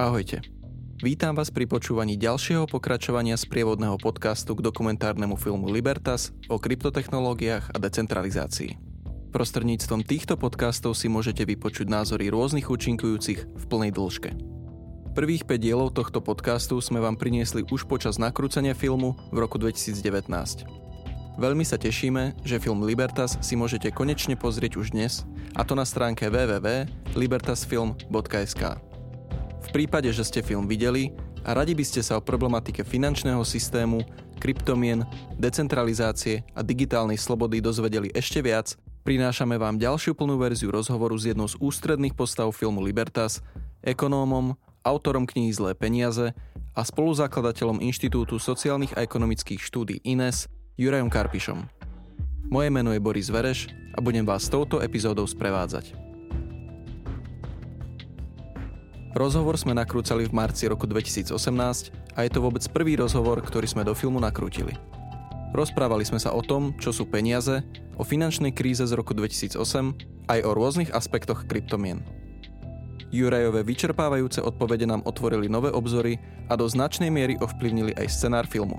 Ahojte. Vítam vás pri počúvaní ďalšieho pokračovania z prievodného podcastu k dokumentárnemu filmu Libertas o kryptotechnológiách a decentralizácii. Prostredníctvom týchto podcastov si môžete vypočuť názory rôznych účinkujúcich v plnej dĺžke. Prvých 5 dielov tohto podcastu sme vám priniesli už počas nakrúcania filmu v roku 2019. Veľmi sa tešíme, že film Libertas si môžete konečne pozrieť už dnes, a to na stránke www.libertasfilm.sk. V prípade, že ste film videli a radi by ste sa o problematike finančného systému, kryptomien, decentralizácie a digitálnej slobody dozvedeli ešte viac, prinášame vám ďalšiu plnú verziu rozhovoru s jednou z ústredných postav filmu Libertas, ekonómom, autorom knihy Zlé peniaze a spoluzakladateľom Inštitútu sociálnych a ekonomických štúdí INES, Jurajom Karpišom. Moje meno je Boris Vereš a budem vás touto epizódou sprevádzať. Rozhovor sme nakrúcali v marci roku 2018 a je to vôbec prvý rozhovor, ktorý sme do filmu nakrútili. Rozprávali sme sa o tom, čo sú peniaze, o finančnej kríze z roku 2008, aj o rôznych aspektoch kryptomien. Jurajové vyčerpávajúce odpovede nám otvorili nové obzory a do značnej miery ovplyvnili aj scenár filmu.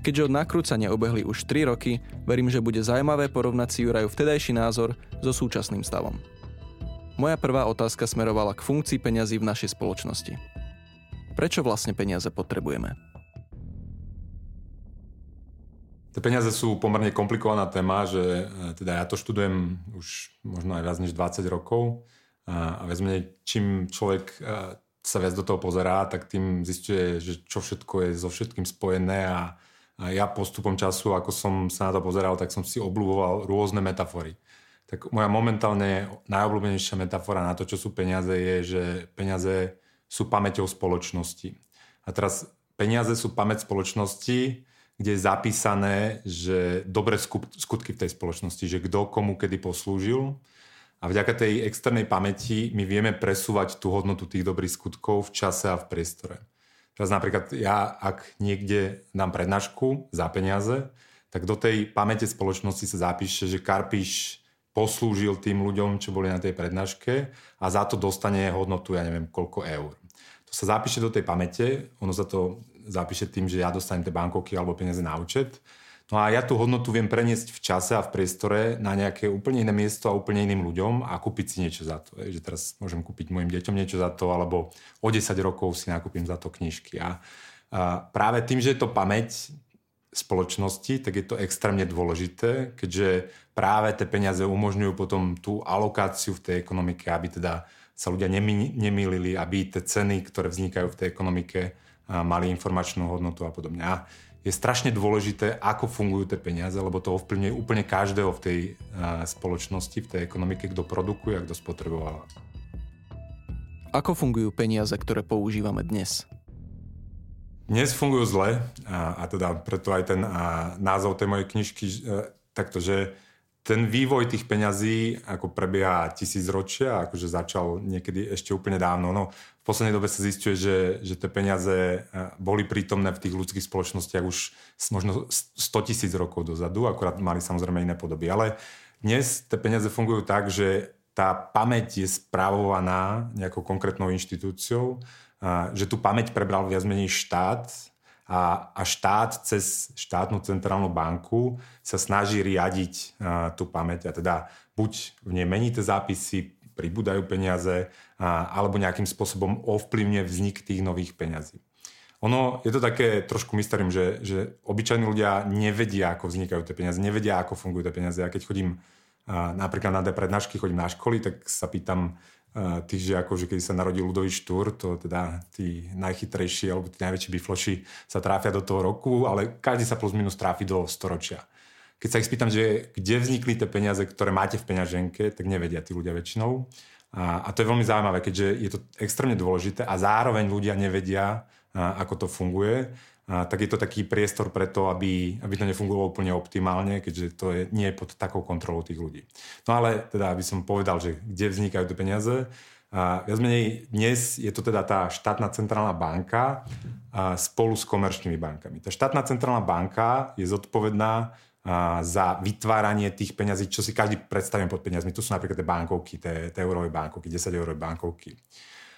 Keďže od nakrúcania obehli už 3 roky, verím, že bude zaujímavé porovnať si Jurajov vtedajší názor so súčasným stavom. Moja prvá otázka smerovala k funkcii peňazí v našej spoločnosti. Prečo vlastne peniaze potrebujeme? Tie peniaze sú pomerne komplikovaná téma, že e, teda ja to študujem už možno aj viac než 20 rokov a viac menej čím človek e, sa viac do toho pozerá, tak tým zistuje, že čo všetko je so všetkým spojené a, a ja postupom času, ako som sa na to pozeral, tak som si obľúboval rôzne metafory tak moja momentálne najobľúbenejšia metafora na to, čo sú peniaze, je, že peniaze sú pamäťou spoločnosti. A teraz peniaze sú pamäť spoločnosti, kde je zapísané, že dobré skutky v tej spoločnosti, že kto komu kedy poslúžil. A vďaka tej externej pamäti my vieme presúvať tú hodnotu tých dobrých skutkov v čase a v priestore. Teraz napríklad ja, ak niekde dám prednášku za peniaze, tak do tej pamäte spoločnosti sa zapíše, že Karpiš poslúžil tým ľuďom, čo boli na tej prednáške a za to dostane hodnotu, ja neviem, koľko eur. To sa zapíše do tej pamäte, ono sa to zapíše tým, že ja dostanem tie bankovky alebo peniaze na účet. No a ja tú hodnotu viem preniesť v čase a v priestore na nejaké úplne iné miesto a úplne iným ľuďom a kúpiť si niečo za to. Že teraz môžem kúpiť mojim deťom niečo za to, alebo o 10 rokov si nakúpim za to knižky. A, práve tým, že je to pamäť, spoločnosti, tak je to extrémne dôležité, keďže práve tie peniaze umožňujú potom tú alokáciu v tej ekonomike, aby teda sa ľudia nemýlili, aby tie ceny, ktoré vznikajú v tej ekonomike, mali informačnú hodnotu a podobne. A je strašne dôležité, ako fungujú tie peniaze, lebo to ovplyvňuje úplne každého v tej spoločnosti, v tej ekonomike, kto produkuje a kto spotrebováva. Ako fungujú peniaze, ktoré používame dnes? Dnes fungujú zle a, a teda preto aj ten a, názov tej mojej knižky e, takto, že ten vývoj tých peňazí ako prebieha tisíc ročia, akože začal niekedy ešte úplne dávno. No, v poslednej dobe sa zistuje, že, že tie peniaze e, boli prítomné v tých ľudských spoločnostiach už možno 100 tisíc rokov dozadu, akorát mali samozrejme iné podoby. Ale dnes tie peniaze fungujú tak, že tá pamäť je správovaná nejakou konkrétnou inštitúciou že tú pamäť prebral viac menej štát a, a štát cez štátnu centrálnu banku sa snaží riadiť a, tú pamäť a teda buď v nej mení tie zápisy, pribúdajú peniaze a, alebo nejakým spôsobom ovplyvne vznik tých nových peňazí. Ono je to také trošku mysterium, že, že obyčajní ľudia nevedia, ako vznikajú tie peniaze, nevedia, ako fungujú tie peniaze. Ja keď chodím napríklad na prednášky, chodím na školy, tak sa pýtam tých žiakov, že keď sa narodil Ludový Štúr, to teda tí najchytrejší alebo tí najväčší bifloši sa tráfia do toho roku, ale každý sa plus minus tráfi do storočia. Keď sa ich spýtam, že kde vznikli tie peniaze, ktoré máte v peňaženke, tak nevedia tí ľudia väčšinou. A, a to je veľmi zaujímavé, keďže je to extrémne dôležité a zároveň ľudia nevedia, a, ako to funguje tak je to taký priestor pre to, aby, aby to nefungovalo úplne optimálne, keďže to je, nie je pod takou kontrolou tých ľudí. No ale teda, aby som povedal, že kde vznikajú tie peniaze, a viac menej dnes je to teda tá štátna centrálna banka a spolu s komerčnými bankami. Tá štátna centrálna banka je zodpovedná za vytváranie tých peňazí, čo si každý predstavím pod peniazmi. Tu sú napríklad tie bankovky, tie, tie eurové bankovky, 10 eurové bankovky.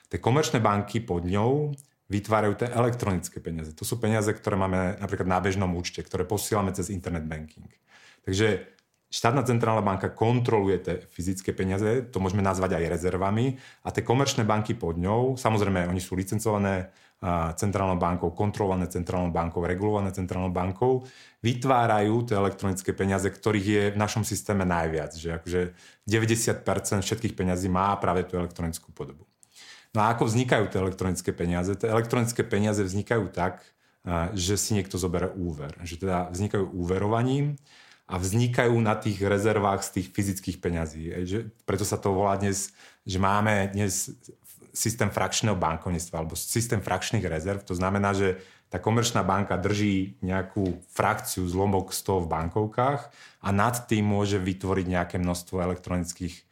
Tie komerčné banky pod ňou vytvárajú tie elektronické peniaze. To sú peniaze, ktoré máme napríklad na bežnom účte, ktoré posielame cez internet banking. Takže štátna centrálna banka kontroluje tie fyzické peniaze, to môžeme nazvať aj rezervami, a tie komerčné banky pod ňou, samozrejme, oni sú licencované centrálnou bankou, kontrolované centrálnou bankou, regulované centrálnou bankou, vytvárajú tie elektronické peniaze, ktorých je v našom systéme najviac. Že akože 90% všetkých peňazí má práve tú elektronickú podobu. No a ako vznikajú tie elektronické peniaze? Tie elektronické peniaze vznikajú tak, že si niekto zoberie úver. Že teda vznikajú úverovaním a vznikajú na tých rezervách z tých fyzických peňazí. Preto sa to volá dnes, že máme dnes systém frakčného bankovníctva alebo systém frakčných rezerv. To znamená, že tá komerčná banka drží nejakú frakciu zlomok z toho v bankovkách a nad tým môže vytvoriť nejaké množstvo elektronických e,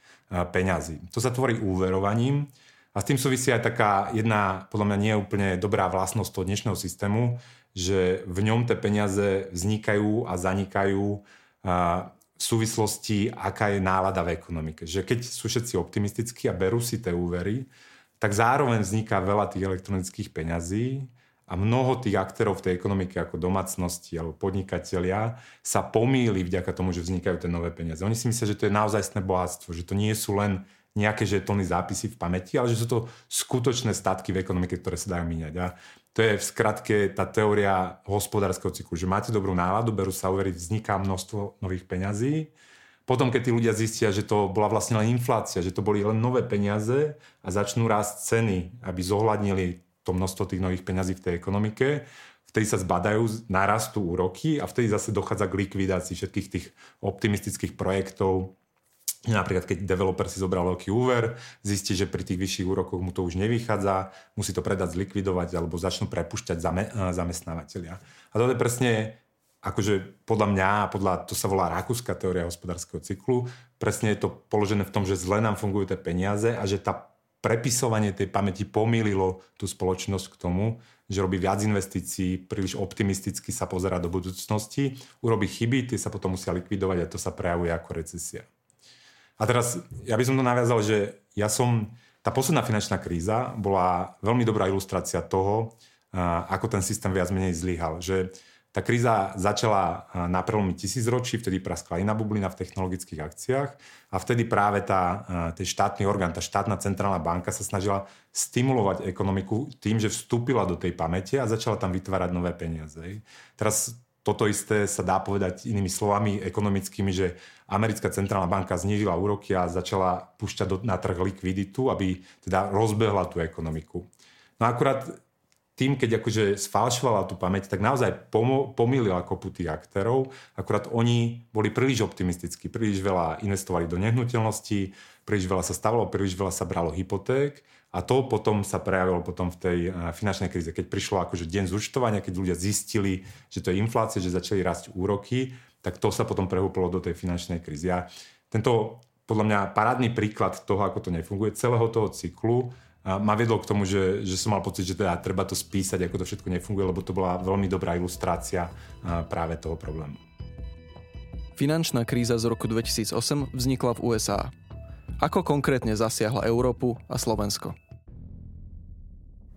peňazí. To sa tvorí úverovaním a s tým súvisí aj taká jedna, podľa mňa nie úplne dobrá vlastnosť toho dnešného systému, že v ňom tie peniaze vznikajú a zanikajú e, v súvislosti, aká je nálada v ekonomike. Že keď sú všetci optimistickí a berú si tie úvery, tak zároveň vzniká veľa tých elektronických peňazí a mnoho tých aktérov v tej ekonomike ako domácnosti alebo podnikatelia sa pomýli vďaka tomu, že vznikajú tie nové peniaze. Oni si myslia, že to je naozajstné bohatstvo, že to nie sú len nejaké žetóny zápisy v pamäti, ale že sú to skutočné statky v ekonomike, ktoré sa dajú míňať. A to je v skratke tá teória hospodárskeho cyklu, že máte dobrú náladu, berú sa uveriť, vzniká množstvo nových peňazí potom, keď tí ľudia zistia, že to bola vlastne len inflácia, že to boli len nové peniaze a začnú rásť ceny, aby zohľadnili to množstvo tých nových peňazí v tej ekonomike, vtedy sa zbadajú, narastú úroky a vtedy zase dochádza k likvidácii všetkých tých optimistických projektov. Napríklad, keď developer si zobral veľký úver, zistí, že pri tých vyšších úrokoch mu to už nevychádza, musí to predať, zlikvidovať alebo začnú prepušťať zamestnávateľia. A to je presne akože podľa mňa, podľa, to sa volá rakúska teória hospodárskeho cyklu, presne je to položené v tom, že zle nám fungujú tie peniaze a že tá prepisovanie tej pamäti pomýlilo tú spoločnosť k tomu, že robí viac investícií, príliš optimisticky sa pozera do budúcnosti, urobí chyby, tie sa potom musia likvidovať a to sa prejavuje ako recesia. A teraz, ja by som to naviazal, že ja som, tá posledná finančná kríza bola veľmi dobrá ilustrácia toho, ako ten systém viac menej zlyhal. Že tá kríza začala na prelomí tisícročí, vtedy praskla iná bublina v technologických akciách a vtedy práve tá, ten štátny orgán, tá štátna centrálna banka sa snažila stimulovať ekonomiku tým, že vstúpila do tej pamäte a začala tam vytvárať nové peniaze. Teraz toto isté sa dá povedať inými slovami ekonomickými, že americká centrálna banka znížila úroky a začala púšťať na trh likviditu, aby teda rozbehla tú ekonomiku. No akurát tým, keď akože sfalšovala tú pamäť, tak naozaj pomo- pomýlila kopu tých aktérov. Akurát oni boli príliš optimistickí, príliš veľa investovali do nehnuteľností, príliš veľa sa stavalo, príliš veľa sa bralo hypoték a to potom sa prejavilo potom v tej uh, finančnej kríze. Keď prišlo akože deň zúčtovania, keď ľudia zistili, že to je inflácia, že začali rásť úroky, tak to sa potom prehúpilo do tej finančnej krízy. A tento podľa mňa parádny príklad toho, ako to nefunguje, celého toho cyklu, a ma viedlo k tomu, že, že som mal pocit, že teda treba to spísať, ako to všetko nefunguje, lebo to bola veľmi dobrá ilustrácia práve toho problému. Finančná kríza z roku 2008 vznikla v USA. Ako konkrétne zasiahla Európu a Slovensko?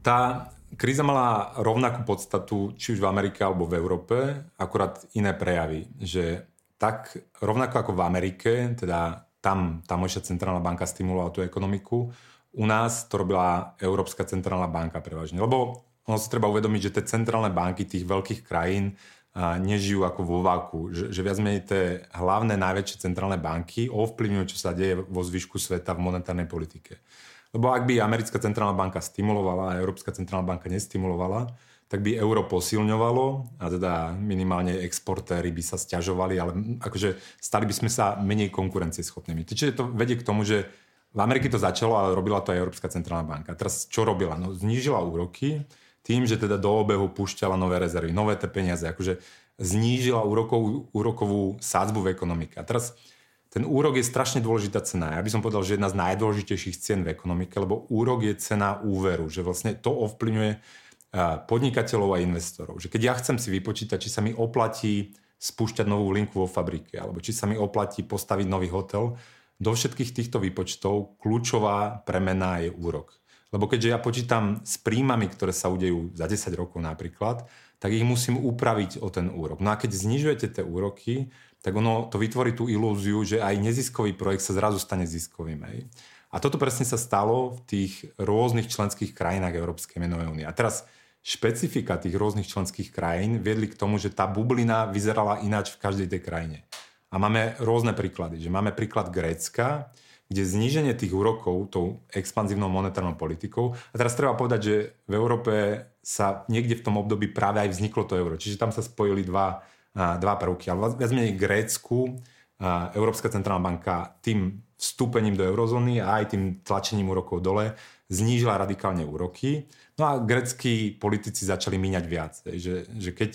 Tá kríza mala rovnakú podstatu či už v Amerike alebo v Európe, akurát iné prejavy. Že tak rovnako ako v Amerike, teda tam tamojšia centrálna banka stimulovala tú ekonomiku, u nás to robila Európska centrálna banka prevažne. Lebo ono sa treba uvedomiť, že tie centrálne banky tých veľkých krajín nežijú ako vo váku. Že, že viac menej tie hlavné najväčšie centrálne banky ovplyvňujú, čo sa deje vo zvyšku sveta v monetárnej politike. Lebo ak by americká centrálna banka stimulovala a Európska centrálna banka nestimulovala, tak by euro posilňovalo a teda minimálne exportéry by sa stiažovali, ale akože stali by sme sa menej konkurencieschopnými. Čiže to vedie k tomu, že v Amerike to začalo, ale robila to aj Európska centrálna banka. Teraz čo robila? No, znížila úroky tým, že teda do obehu púšťala nové rezervy, nové tie peniaze. Akože znížila úrokovú, úrokovú sádzbu v ekonomike. A teraz ten úrok je strašne dôležitá cena. Ja by som povedal, že jedna z najdôležitejších cien v ekonomike, lebo úrok je cena úveru, že vlastne to ovplyvňuje podnikateľov a investorov. Že keď ja chcem si vypočítať, či sa mi oplatí spúšťať novú linku vo fabrike, alebo či sa mi oplatí postaviť nový hotel, do všetkých týchto výpočtov kľúčová premena je úrok. Lebo keďže ja počítam s príjmami, ktoré sa udejú za 10 rokov napríklad, tak ich musím upraviť o ten úrok. No a keď znižujete tie úroky, tak ono to vytvorí tú ilúziu, že aj neziskový projekt sa zrazu stane ziskovým. Hej. A toto presne sa stalo v tých rôznych členských krajinách Európskej menovej únie. A teraz špecifika tých rôznych členských krajín viedli k tomu, že tá bublina vyzerala ináč v každej tej krajine. A máme rôzne príklady. Že máme príklad Grécka, kde zníženie tých úrokov tou expanzívnou monetárnou politikou, a teraz treba povedať, že v Európe sa niekde v tom období práve aj vzniklo to euro. Čiže tam sa spojili dva, dva prvky. Ale viac menej Grécku Európska centrálna banka tým vstúpením do eurozóny a aj tým tlačením úrokov dole znížila radikálne úroky. No a greckí politici začali míňať viac. Že, že keď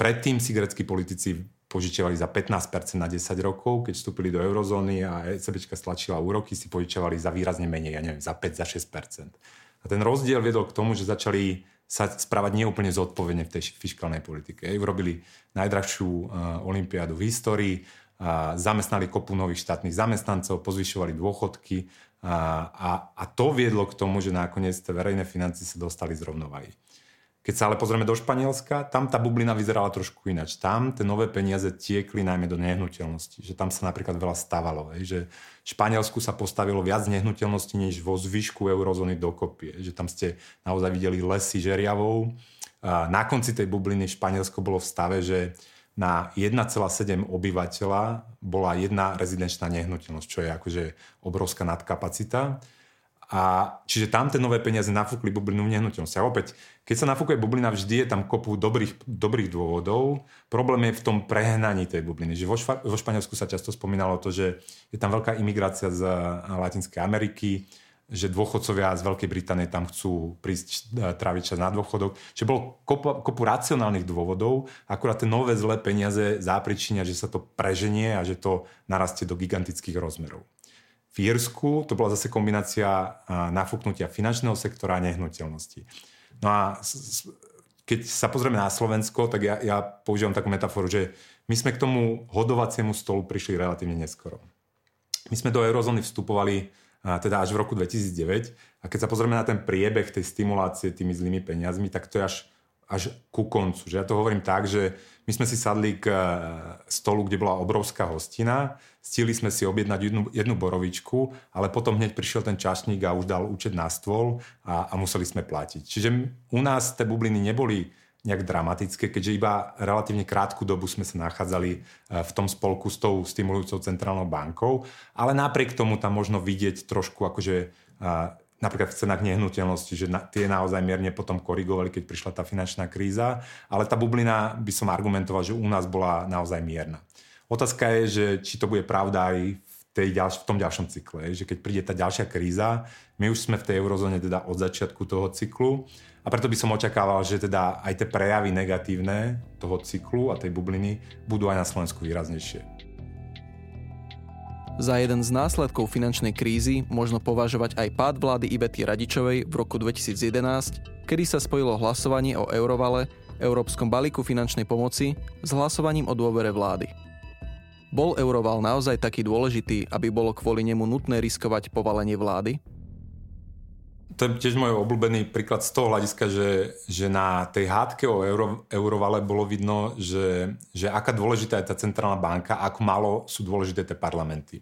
predtým si greckí politici požičiavali za 15% na 10 rokov, keď vstúpili do eurozóny a ECB stlačila úroky, si požičiavali za výrazne menej, ja neviem, za 5, za 6%. A ten rozdiel viedol k tomu, že začali sa správať neúplne zodpovedne v tej fiskálnej politike. Urobili najdrahšiu uh, olympiádu v histórii, a zamestnali kopu nových štátnych zamestnancov, pozvyšovali dôchodky a, a, a to viedlo k tomu, že nakoniec verejné financie sa dostali z rovnováhy. Keď sa ale pozrieme do Španielska, tam tá bublina vyzerala trošku ináč. Tam tie nové peniaze tiekli najmä do nehnuteľnosti. Že tam sa napríklad veľa stávalo. Hej, že v Španielsku sa postavilo viac nehnuteľností než vo zvyšku eurozóny dokopy. Že tam ste naozaj videli lesy žeriavov. A na konci tej bubliny Španielsko bolo v stave, že na 1,7 obyvateľa bola jedna rezidenčná nehnuteľnosť, čo je akože obrovská nadkapacita. A čiže tam tie nové peniaze nafúkli bublinu v nehnuteľnosti. A opäť, keď sa nafúkuje bublina, vždy je tam kopu dobrých, dobrých dôvodov. Problém je v tom prehnaní tej bubliny. Že vo, Šva, vo Španielsku sa často spomínalo to, že je tam veľká imigrácia z Latinskej Ameriky, že dôchodcovia z Veľkej Británie tam chcú prísť e, tráviť čas na dôchodok. Čiže bolo kopu, kopu racionálnych dôvodov, akurát tie nové zlé peniaze zápričinia, že sa to preženie a že to narastie do gigantických rozmerov. V Írsku to bola zase kombinácia nafúknutia finančného sektora a nehnuteľnosti. No a keď sa pozrieme na Slovensko, tak ja, ja používam takú metaforu, že my sme k tomu hodovaciemu stolu prišli relatívne neskoro. My sme do eurozóny vstupovali a teda až v roku 2009. A keď sa pozrieme na ten priebeh tej stimulácie tými zlými peniazmi, tak to je až, až ku koncu. Že ja to hovorím tak, že my sme si sadli k e, stolu, kde bola obrovská hostina, stihli sme si objednať jednu, jednu borovičku, ale potom hneď prišiel ten čašník a už dal účet na stôl a, a museli sme platiť. Čiže u nás tie bubliny neboli nejak dramatické, keďže iba relatívne krátku dobu sme sa nachádzali e, v tom spolku s tou stimulujúcou centrálnou bankou, ale napriek tomu tam možno vidieť trošku akože napríklad v cenách nehnuteľnosti, že tie naozaj mierne potom korigovali, keď prišla tá finančná kríza, ale tá bublina by som argumentoval, že u nás bola naozaj mierna. Otázka je, že či to bude pravda aj v, tej ďalš- v tom ďalšom cykle, že keď príde tá ďalšia kríza, my už sme v tej eurozóne teda od začiatku toho cyklu a preto by som očakával, že teda aj tie prejavy negatívne toho cyklu a tej bubliny budú aj na Slovensku výraznejšie. Za jeden z následkov finančnej krízy možno považovať aj pád vlády Ibety Radičovej v roku 2011, kedy sa spojilo hlasovanie o eurovale, Európskom balíku finančnej pomoci s hlasovaním o dôvere vlády. Bol euroval naozaj taký dôležitý, aby bolo kvôli nemu nutné riskovať povalenie vlády? to je tiež môj obľúbený príklad z toho hľadiska, že, že na tej hádke o euro, eurovale bolo vidno, že, že aká dôležitá je tá centrálna banka, ako málo sú dôležité tie parlamenty.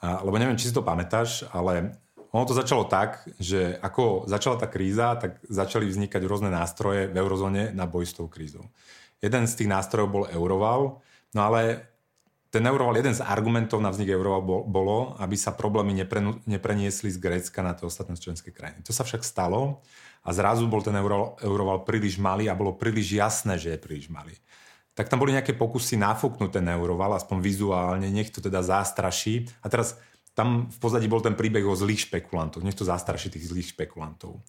A, lebo neviem, či si to pamätáš, ale ono to začalo tak, že ako začala tá kríza, tak začali vznikať rôzne nástroje v eurozóne na boj s tou krízou. Jeden z tých nástrojov bol euroval, no ale ten euroval, jeden z argumentov na vznik euroval bolo, aby sa problémy nepre, nepreniesli z Grécka na tie ostatné členské krajiny. To sa však stalo a zrazu bol ten euroval, euroval príliš malý a bolo príliš jasné, že je príliš malý. Tak tam boli nejaké pokusy nafúknúť ten euroval, aspoň vizuálne, nech to teda zastraší. A teraz tam v pozadí bol ten príbeh o zlých špekulantoch, nech to zastraší tých zlých špekulantov.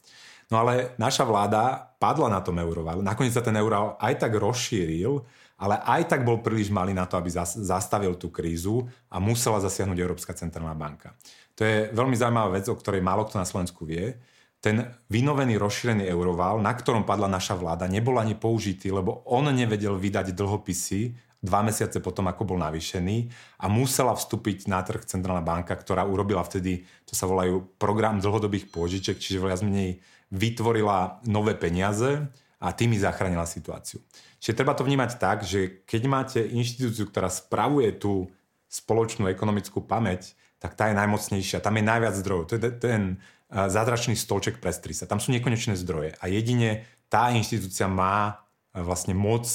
No ale naša vláda padla na tom eurovalu. Nakoniec sa ten euroval aj tak rozšíril, ale aj tak bol príliš malý na to, aby zastavil tú krízu a musela zasiahnuť Európska centrálna banka. To je veľmi zaujímavá vec, o ktorej málo kto na Slovensku vie. Ten vynovený rozšírený euroval, na ktorom padla naša vláda, nebol ani použitý, lebo on nevedel vydať dlhopisy dva mesiace potom, ako bol navýšený a musela vstúpiť na trh Centrálna banka, ktorá urobila vtedy, čo sa volajú program dlhodobých pôžiček, čiže viac menej vytvorila nové peniaze a tými zachránila situáciu. Čiže treba to vnímať tak, že keď máte inštitúciu, ktorá spravuje tú spoločnú ekonomickú pamäť, tak tá je najmocnejšia, tam je najviac zdrojov. To je ten zázračný stolček pre strisa. Tam sú nekonečné zdroje a jedine tá inštitúcia má vlastne moc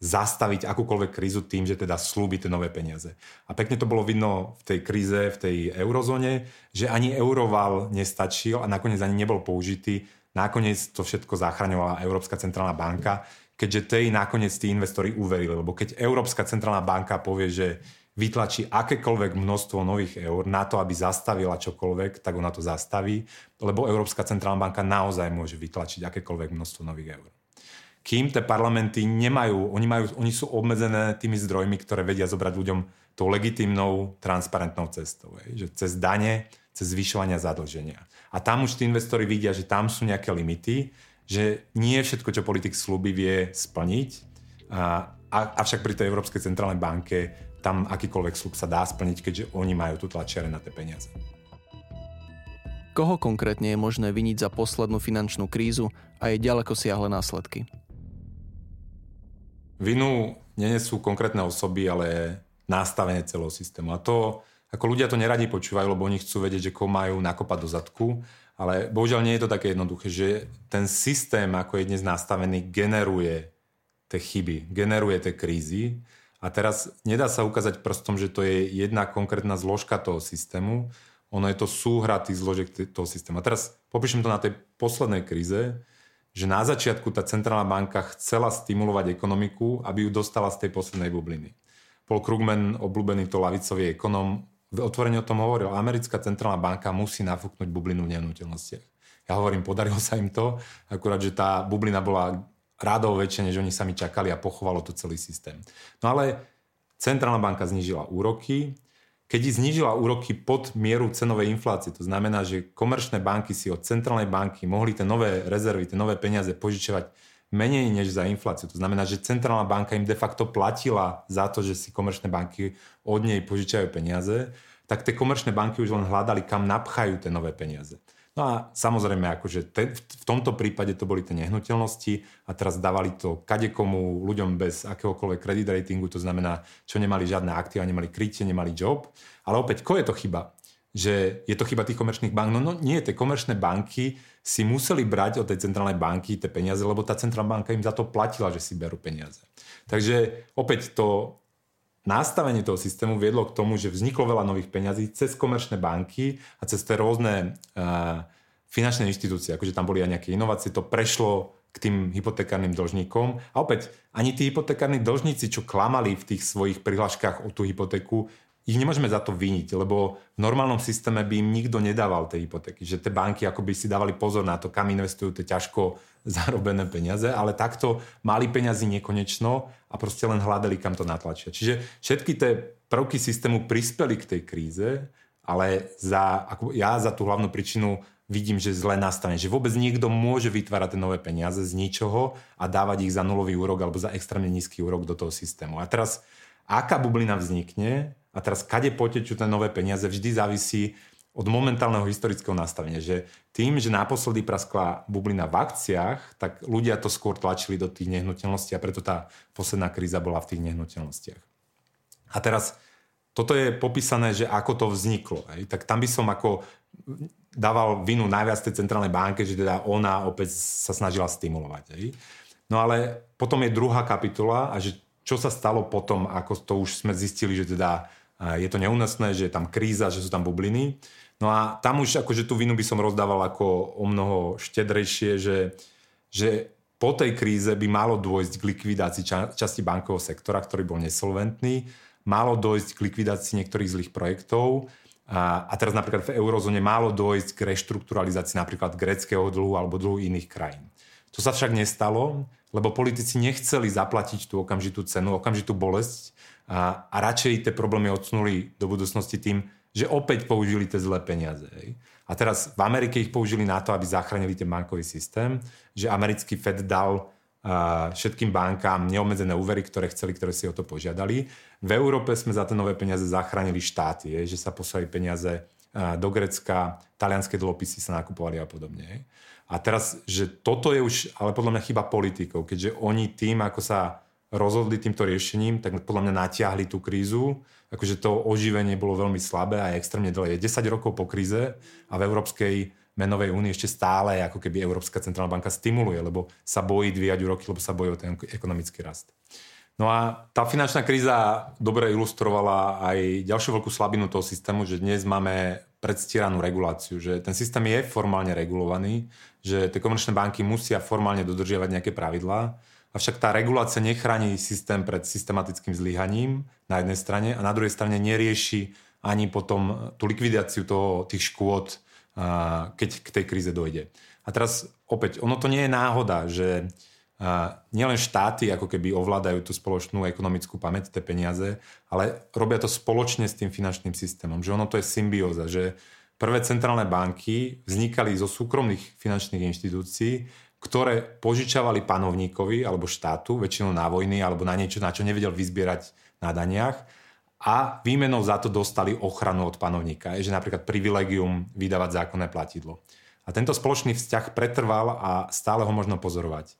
zastaviť akúkoľvek krízu tým, že teda slúbi tie nové peniaze. A pekne to bolo vidno v tej kríze, v tej eurozóne, že ani euroval nestačil a nakoniec ani nebol použitý. Nakoniec to všetko zachraňovala Európska centrálna banka, keďže tej nakoniec tí investori uverili. Lebo keď Európska centrálna banka povie, že vytlačí akékoľvek množstvo nových eur na to, aby zastavila čokoľvek, tak ona to zastaví, lebo Európska centrálna banka naozaj môže vytlačiť akékoľvek množstvo nových eur kým tie parlamenty nemajú, oni, majú, oni sú obmedzené tými zdrojmi, ktoré vedia zobrať ľuďom tou legitimnou, transparentnou cestou. Je, že cez dane, cez zvyšovania zadlženia. A tam už tí investori vidia, že tam sú nejaké limity, že nie všetko, čo politik slúbi, vie splniť. A, avšak pri tej Európskej centrálnej banke tam akýkoľvek slúb sa dá splniť, keďže oni majú tu tlačiare na tie peniaze. Koho konkrétne je možné viniť za poslednú finančnú krízu a jej ďaleko siahle následky? vinu nenesú konkrétne osoby, ale nastavenie celého systému. A to, ako ľudia to neradi počúvajú, lebo oni chcú vedieť, že koho majú nakopať do zadku, ale bohužiaľ nie je to také jednoduché, že ten systém, ako je dnes nastavený, generuje tie chyby, generuje tie krízy a teraz nedá sa ukázať prstom, že to je jedna konkrétna zložka toho systému, ono je to súhra tých zložiek toho systému. A teraz popíšem to na tej poslednej kríze, že na začiatku tá centrálna banka chcela stimulovať ekonomiku, aby ju dostala z tej poslednej bubliny. Paul Krugman, obľúbený to lavicový ekonom, otvorene o tom hovoril, americká centrálna banka musí nafúknuť bublinu v nehnuteľnostiach. Ja hovorím, podarilo sa im to, akurát, že tá bublina bola rádov väčšie, než oni sami čakali a pochovalo to celý systém. No ale centrálna banka znížila úroky, keď znížila úroky pod mieru cenovej inflácie. To znamená, že komerčné banky si od centrálnej banky mohli tie nové rezervy, tie nové peniaze požičovať menej než za infláciu. To znamená, že centrálna banka im de facto platila za to, že si komerčné banky od nej požičajú peniaze, tak tie komerčné banky už len hľadali, kam napchajú tie nové peniaze. No a samozrejme, akože te, v tomto prípade to boli tie nehnuteľnosti a teraz dávali to kadekomu ľuďom bez akéhokoľvek credit ratingu, to znamená, čo nemali žiadne aktíva, nemali krytie, nemali job. Ale opäť, ko je to chyba? Že je to chyba tých komerčných bank? No, no nie, tie komerčné banky si museli brať od tej centrálnej banky tie peniaze, lebo tá centrálna banka im za to platila, že si berú peniaze. Takže opäť to nastavenie toho systému viedlo k tomu, že vzniklo veľa nových peňazí cez komerčné banky a cez tie rôzne uh, finančné inštitúcie, akože tam boli aj nejaké inovácie, to prešlo k tým hypotekárnym dlžníkom. A opäť, ani tí hypotekárni dlžníci, čo klamali v tých svojich prihláškach o tú hypotéku, ich nemôžeme za to viniť, lebo v normálnom systéme by im nikto nedával tie hypotéky. Že tie banky akoby si dávali pozor na to, kam investujú tie ťažko zarobené peniaze, ale takto mali peniazy nekonečno a proste len hľadali, kam to natlačia. Čiže všetky tie prvky systému prispeli k tej kríze, ale za, ako ja za tú hlavnú príčinu vidím, že zle nastane. Že vôbec niekto môže vytvárať nové peniaze z ničoho a dávať ich za nulový úrok alebo za extrémne nízky úrok do toho systému. A teraz, aká bublina vznikne, a teraz kade potečú tie nové peniaze, vždy závisí od momentálneho historického nastavenia, že tým, že naposledy praskla bublina v akciách, tak ľudia to skôr tlačili do tých nehnuteľností a preto tá posledná kríza bola v tých nehnuteľnostiach. A teraz toto je popísané, že ako to vzniklo. Hej? Tak tam by som ako dával vinu najviac tej centrálnej banke, že teda ona opäť sa snažila stimulovať. Hej? No ale potom je druhá kapitola a že čo sa stalo potom, ako to už sme zistili, že teda je to neúnosné, že je tam kríza, že sú tam bubliny. No a tam už akože tú vinu by som rozdával ako o mnoho štedrejšie, že, že po tej kríze by malo dôjsť k likvidácii ča- časti bankového sektora, ktorý bol nesolventný, malo dôjsť k likvidácii niektorých zlých projektov a, a teraz napríklad v eurozóne malo dôjsť k reštrukturalizácii napríklad greckého dlhu alebo dlhu iných krajín. To sa však nestalo, lebo politici nechceli zaplatiť tú okamžitú cenu, okamžitú bolesť a, a radšej tie problémy odsunuli do budúcnosti tým, že opäť použili tie zlé peniaze. Hej. A teraz v Amerike ich použili na to, aby zachránili ten bankový systém, že americký Fed dal všetkým bankám neobmedzené úvery, ktoré chceli, ktoré si o to požiadali. V Európe sme za tie nové peniaze zachránili štáty, je, že sa poslali peniaze do Grecka, talianské dlhopisy sa nakupovali a podobne. A teraz, že toto je už, ale podľa mňa chyba politikov, keďže oni tým, ako sa rozhodli týmto riešením, tak podľa mňa natiahli tú krízu, akože to oživenie bolo veľmi slabé a extrémne dlhé. Je 10 rokov po kríze a v Európskej menovej únii ešte stále ako keby Európska centrálna banka stimuluje, lebo sa bojí dvíjať úroky, lebo sa bojí o ten ekonomický rast. No a tá finančná kríza dobre ilustrovala aj ďalšiu veľkú slabinu toho systému, že dnes máme predstieranú reguláciu, že ten systém je formálne regulovaný, že tie komerčné banky musia formálne dodržiavať nejaké pravidlá, avšak tá regulácia nechráni systém pred systematickým zlyhaním na jednej strane a na druhej strane nerieši ani potom tú likvidáciu toho, tých škôd, keď k tej kríze dojde. A teraz opäť, ono to nie je náhoda, že nielen štáty ako keby ovládajú tú spoločnú ekonomickú pamäť, tie peniaze, ale robia to spoločne s tým finančným systémom. Že ono to je symbióza, že prvé centrálne banky vznikali zo súkromných finančných inštitúcií, ktoré požičavali panovníkovi alebo štátu, väčšinou na vojny alebo na niečo, na čo nevedel vyzbierať na daniach a výmenou za to dostali ochranu od panovníka, je, že napríklad privilegium vydávať zákonné platidlo. A tento spoločný vzťah pretrval a stále ho možno pozorovať.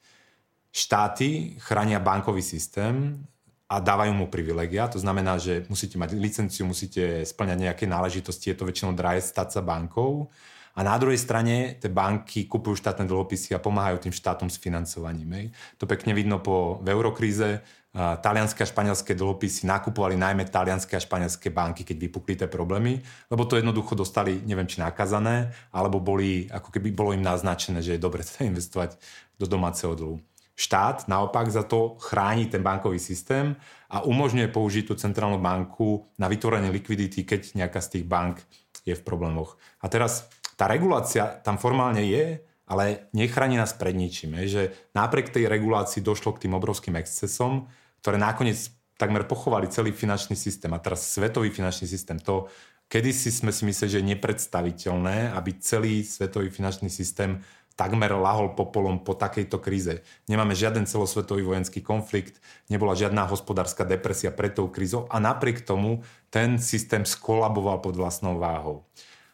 Štáty chránia bankový systém a dávajú mu privilegia, to znamená, že musíte mať licenciu, musíte splňať nejaké náležitosti, je to väčšinou drahé stať sa bankou. A na druhej strane tie banky kupujú štátne dlhopisy a pomáhajú tým štátom s financovaním. To pekne vidno po, v eurokríze, talianské a španielské dlhopisy nakupovali najmä talianské a španielské banky, keď vypukli tie problémy, lebo to jednoducho dostali, neviem či nakazané, alebo boli, ako keby bolo im naznačené, že je dobre sa investovať do domáceho dlhu. Štát naopak za to chráni ten bankový systém a umožňuje použiť tú centrálnu banku na vytvorenie likvidity, keď nejaká z tých bank je v problémoch. A teraz tá regulácia tam formálne je, ale nechráni nás pred ničím. Je, že napriek tej regulácii došlo k tým obrovským excesom, ktoré nakoniec takmer pochovali celý finančný systém. A teraz svetový finančný systém, to kedysi sme si mysleli, že je nepredstaviteľné, aby celý svetový finančný systém takmer lahol popolom po takejto kríze. Nemáme žiaden celosvetový vojenský konflikt, nebola žiadna hospodárska depresia pred tou krízou a napriek tomu ten systém skolaboval pod vlastnou váhou.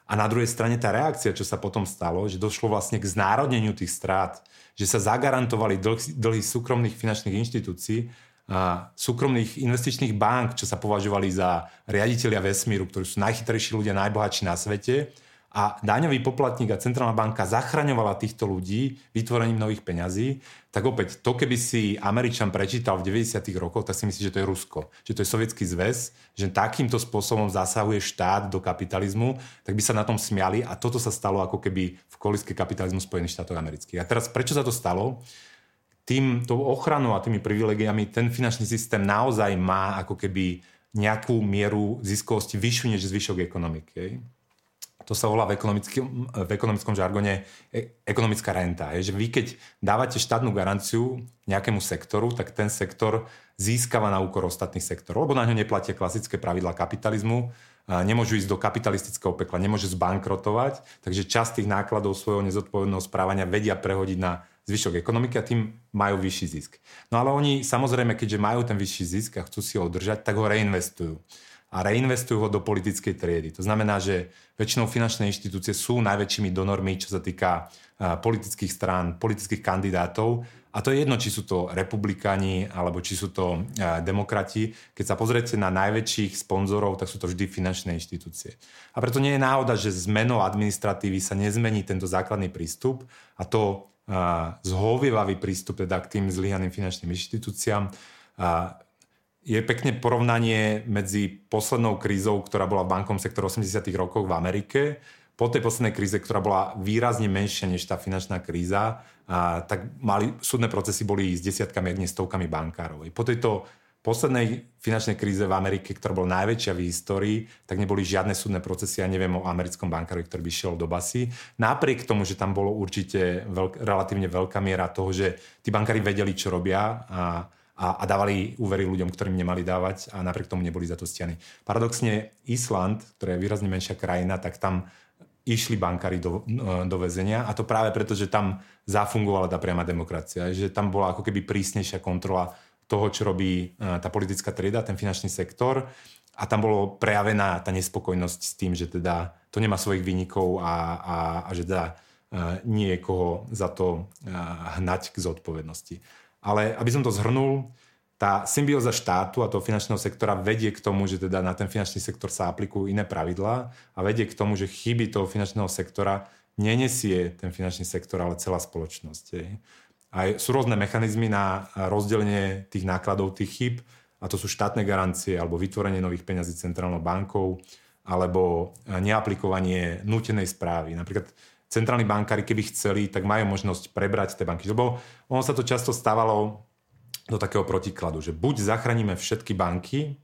A na druhej strane tá reakcia, čo sa potom stalo, že došlo vlastne k znárodneniu tých strát, že sa zagarantovali dlhy, súkromných finančných inštitúcií a súkromných investičných bank, čo sa považovali za riaditeľia vesmíru, ktorí sú najchytrejší ľudia, najbohatší na svete. A daňový poplatník a centrálna banka zachraňovala týchto ľudí vytvorením nových peňazí, tak opäť to, keby si Američan prečítal v 90. rokoch, tak si myslí, že to je Rusko, že to je sovietský zväz, že takýmto spôsobom zasahuje štát do kapitalizmu, tak by sa na tom smiali a toto sa stalo ako keby v koliske kapitalizmu Spojených štátov amerických. A teraz prečo sa to stalo? tým, tou ochranou a tými privilegiami ten finančný systém naozaj má ako keby nejakú mieru ziskovosti vyššiu než zvyšok ekonomiky. To sa volá v, v ekonomickom žargone e, ekonomická renta. Je, že vy keď dávate štátnu garanciu nejakému sektoru, tak ten sektor získava na úkor ostatných sektorov, lebo na ňo neplatia klasické pravidla kapitalizmu, nemôžu ísť do kapitalistického pekla, nemôže zbankrotovať, takže časť tých nákladov svojho nezodpovedného správania vedia prehodiť na zvyšok ekonomiky a tým majú vyšší zisk. No ale oni samozrejme, keďže majú ten vyšší zisk a chcú si ho udržať, tak ho reinvestujú. A reinvestujú ho do politickej triedy. To znamená, že väčšinou finančné inštitúcie sú najväčšími donormi, čo sa týka politických strán, politických kandidátov. A to je jedno, či sú to republikáni alebo či sú to demokrati. Keď sa pozriete na najväčších sponzorov, tak sú to vždy finančné inštitúcie. A preto nie je náhoda, že zmenou administratívy sa nezmení tento základný prístup a to zhovievavý prístup teda k tým zlyhaným finančným inštitúciám. Je pekne porovnanie medzi poslednou krízou, ktorá bola v bankom sektoru 80. rokov v Amerike, po tej poslednej kríze, ktorá bola výrazne menšia než tá finančná kríza, a, tak mali, súdne procesy boli s desiatkami, ak nie stovkami bankárov. Po tejto poslednej finančnej kríze v Amerike, ktorá bola najväčšia v histórii, tak neboli žiadne súdne procesy. Ja neviem o americkom bankárovi, ktorý by šiel do basy. Napriek tomu, že tam bolo určite veľk, relatívne veľká miera toho, že tí bankári vedeli, čo robia a, a, a dávali úvery ľuďom, ktorým nemali dávať a napriek tomu neboli za to stiany. Paradoxne Island, ktorá je výrazne menšia krajina, tak tam išli bankári do, do väzenia a to práve preto, že tam zafungovala tá priama demokracia, že tam bola ako keby prísnejšia kontrola toho, čo robí tá politická trieda, ten finančný sektor a tam bolo prejavená tá nespokojnosť s tým, že teda to nemá svojich výnikov a, a, a že teda nie je koho za to hnať k zodpovednosti. Ale aby som to zhrnul, tá symbióza štátu a toho finančného sektora vedie k tomu, že teda na ten finančný sektor sa aplikujú iné pravidlá a vedie k tomu, že chyby toho finančného sektora nenesie ten finančný sektor, ale celá spoločnosť. A sú rôzne mechanizmy na rozdelenie tých nákladov, tých chyb, a to sú štátne garancie alebo vytvorenie nových peňazí centrálnou bankou alebo neaplikovanie nutenej správy. Napríklad centrálni bankári, keby chceli, tak majú možnosť prebrať tie banky. Lebo ono sa to často stávalo do takého protikladu, že buď zachránime všetky banky,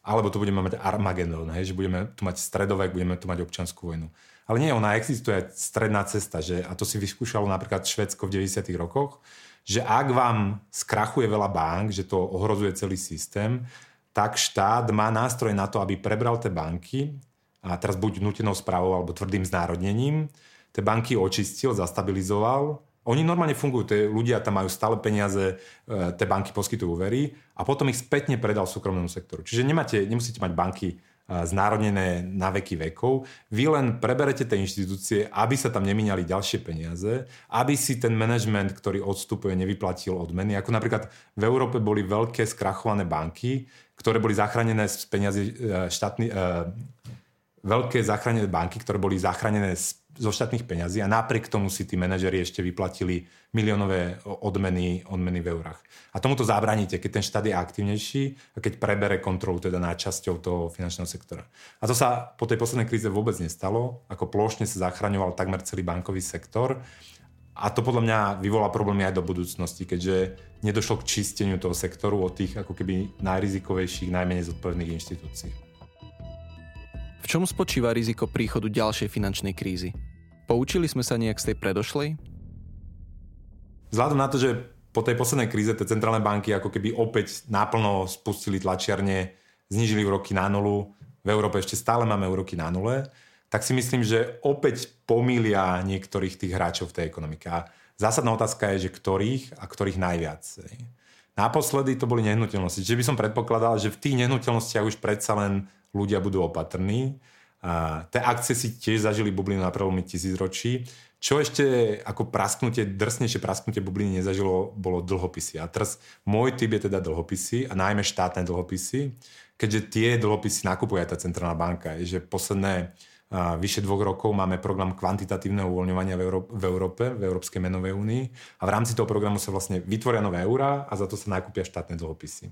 alebo tu budeme mať Armagedon, hej, že budeme tu mať stredovek, budeme tu mať občanskú vojnu. Ale nie, ona existuje stredná cesta, že, a to si vyskúšalo napríklad Švedsko v 90. rokoch, že ak vám skrachuje veľa bank, že to ohrozuje celý systém, tak štát má nástroj na to, aby prebral tie banky, a teraz buď nutenou správou alebo tvrdým znárodnením, tie banky očistil, zastabilizoval. Oni normálne fungujú, tie ľudia tam majú stále peniaze, e, tie banky poskytujú úvery a potom ich spätne predal súkromnému sektoru. Čiže nemáte, nemusíte mať banky e, znárodnené na veky vekov. Vy len preberete tie inštitúcie, aby sa tam nemínali ďalšie peniaze, aby si ten manažment, ktorý odstupuje, nevyplatil odmeny. Ako napríklad v Európe boli veľké skrachované banky, ktoré boli zachránené z peniazy e, štátny, veľké zachránené banky, ktoré boli zachránené zo štátnych peňazí a napriek tomu si tí manažeri ešte vyplatili miliónové odmeny, odmeny v eurách. A tomuto zabraníte, keď ten štát je aktívnejší a keď prebere kontrolu teda nad časťou toho finančného sektora. A to sa po tej poslednej kríze vôbec nestalo. Ako plošne sa zachraňoval takmer celý bankový sektor. A to podľa mňa vyvolá problémy aj do budúcnosti, keďže nedošlo k čisteniu toho sektoru od tých ako keby najrizikovejších, najmenej zodpovedných inštitúcií. Čom spočíva riziko príchodu ďalšej finančnej krízy? Poučili sme sa nejak z tej predošlej? Vzhľadom na to, že po tej poslednej kríze tie centrálne banky ako keby opäť náplno spustili tlačiarne, znižili úroky na nulu, v Európe ešte stále máme úroky na nule, tak si myslím, že opäť pomília niektorých tých hráčov v tej ekonomike. A zásadná otázka je, že ktorých a ktorých najviac. Naposledy to boli nehnuteľnosti. Čiže by som predpokladal, že v tých nehnuteľnostiach už predsa len ľudia budú opatrní. A tie akcie si tiež zažili bublinu na prelomí tisícročí. Čo ešte ako prasknutie, drsnejšie prasknutie bubliny nezažilo, bolo dlhopisy. A teraz môj typ je teda dlhopisy a najmä štátne dlhopisy, keďže tie dlhopisy nakupuje aj tá centrálna banka. Je, že posledné vyše dvoch rokov máme program kvantitatívneho uvoľňovania v, Euró- v Európe, v Európskej menovej únii a v rámci toho programu sa vlastne vytvoria nové eurá a za to sa nakúpia štátne dlhopisy.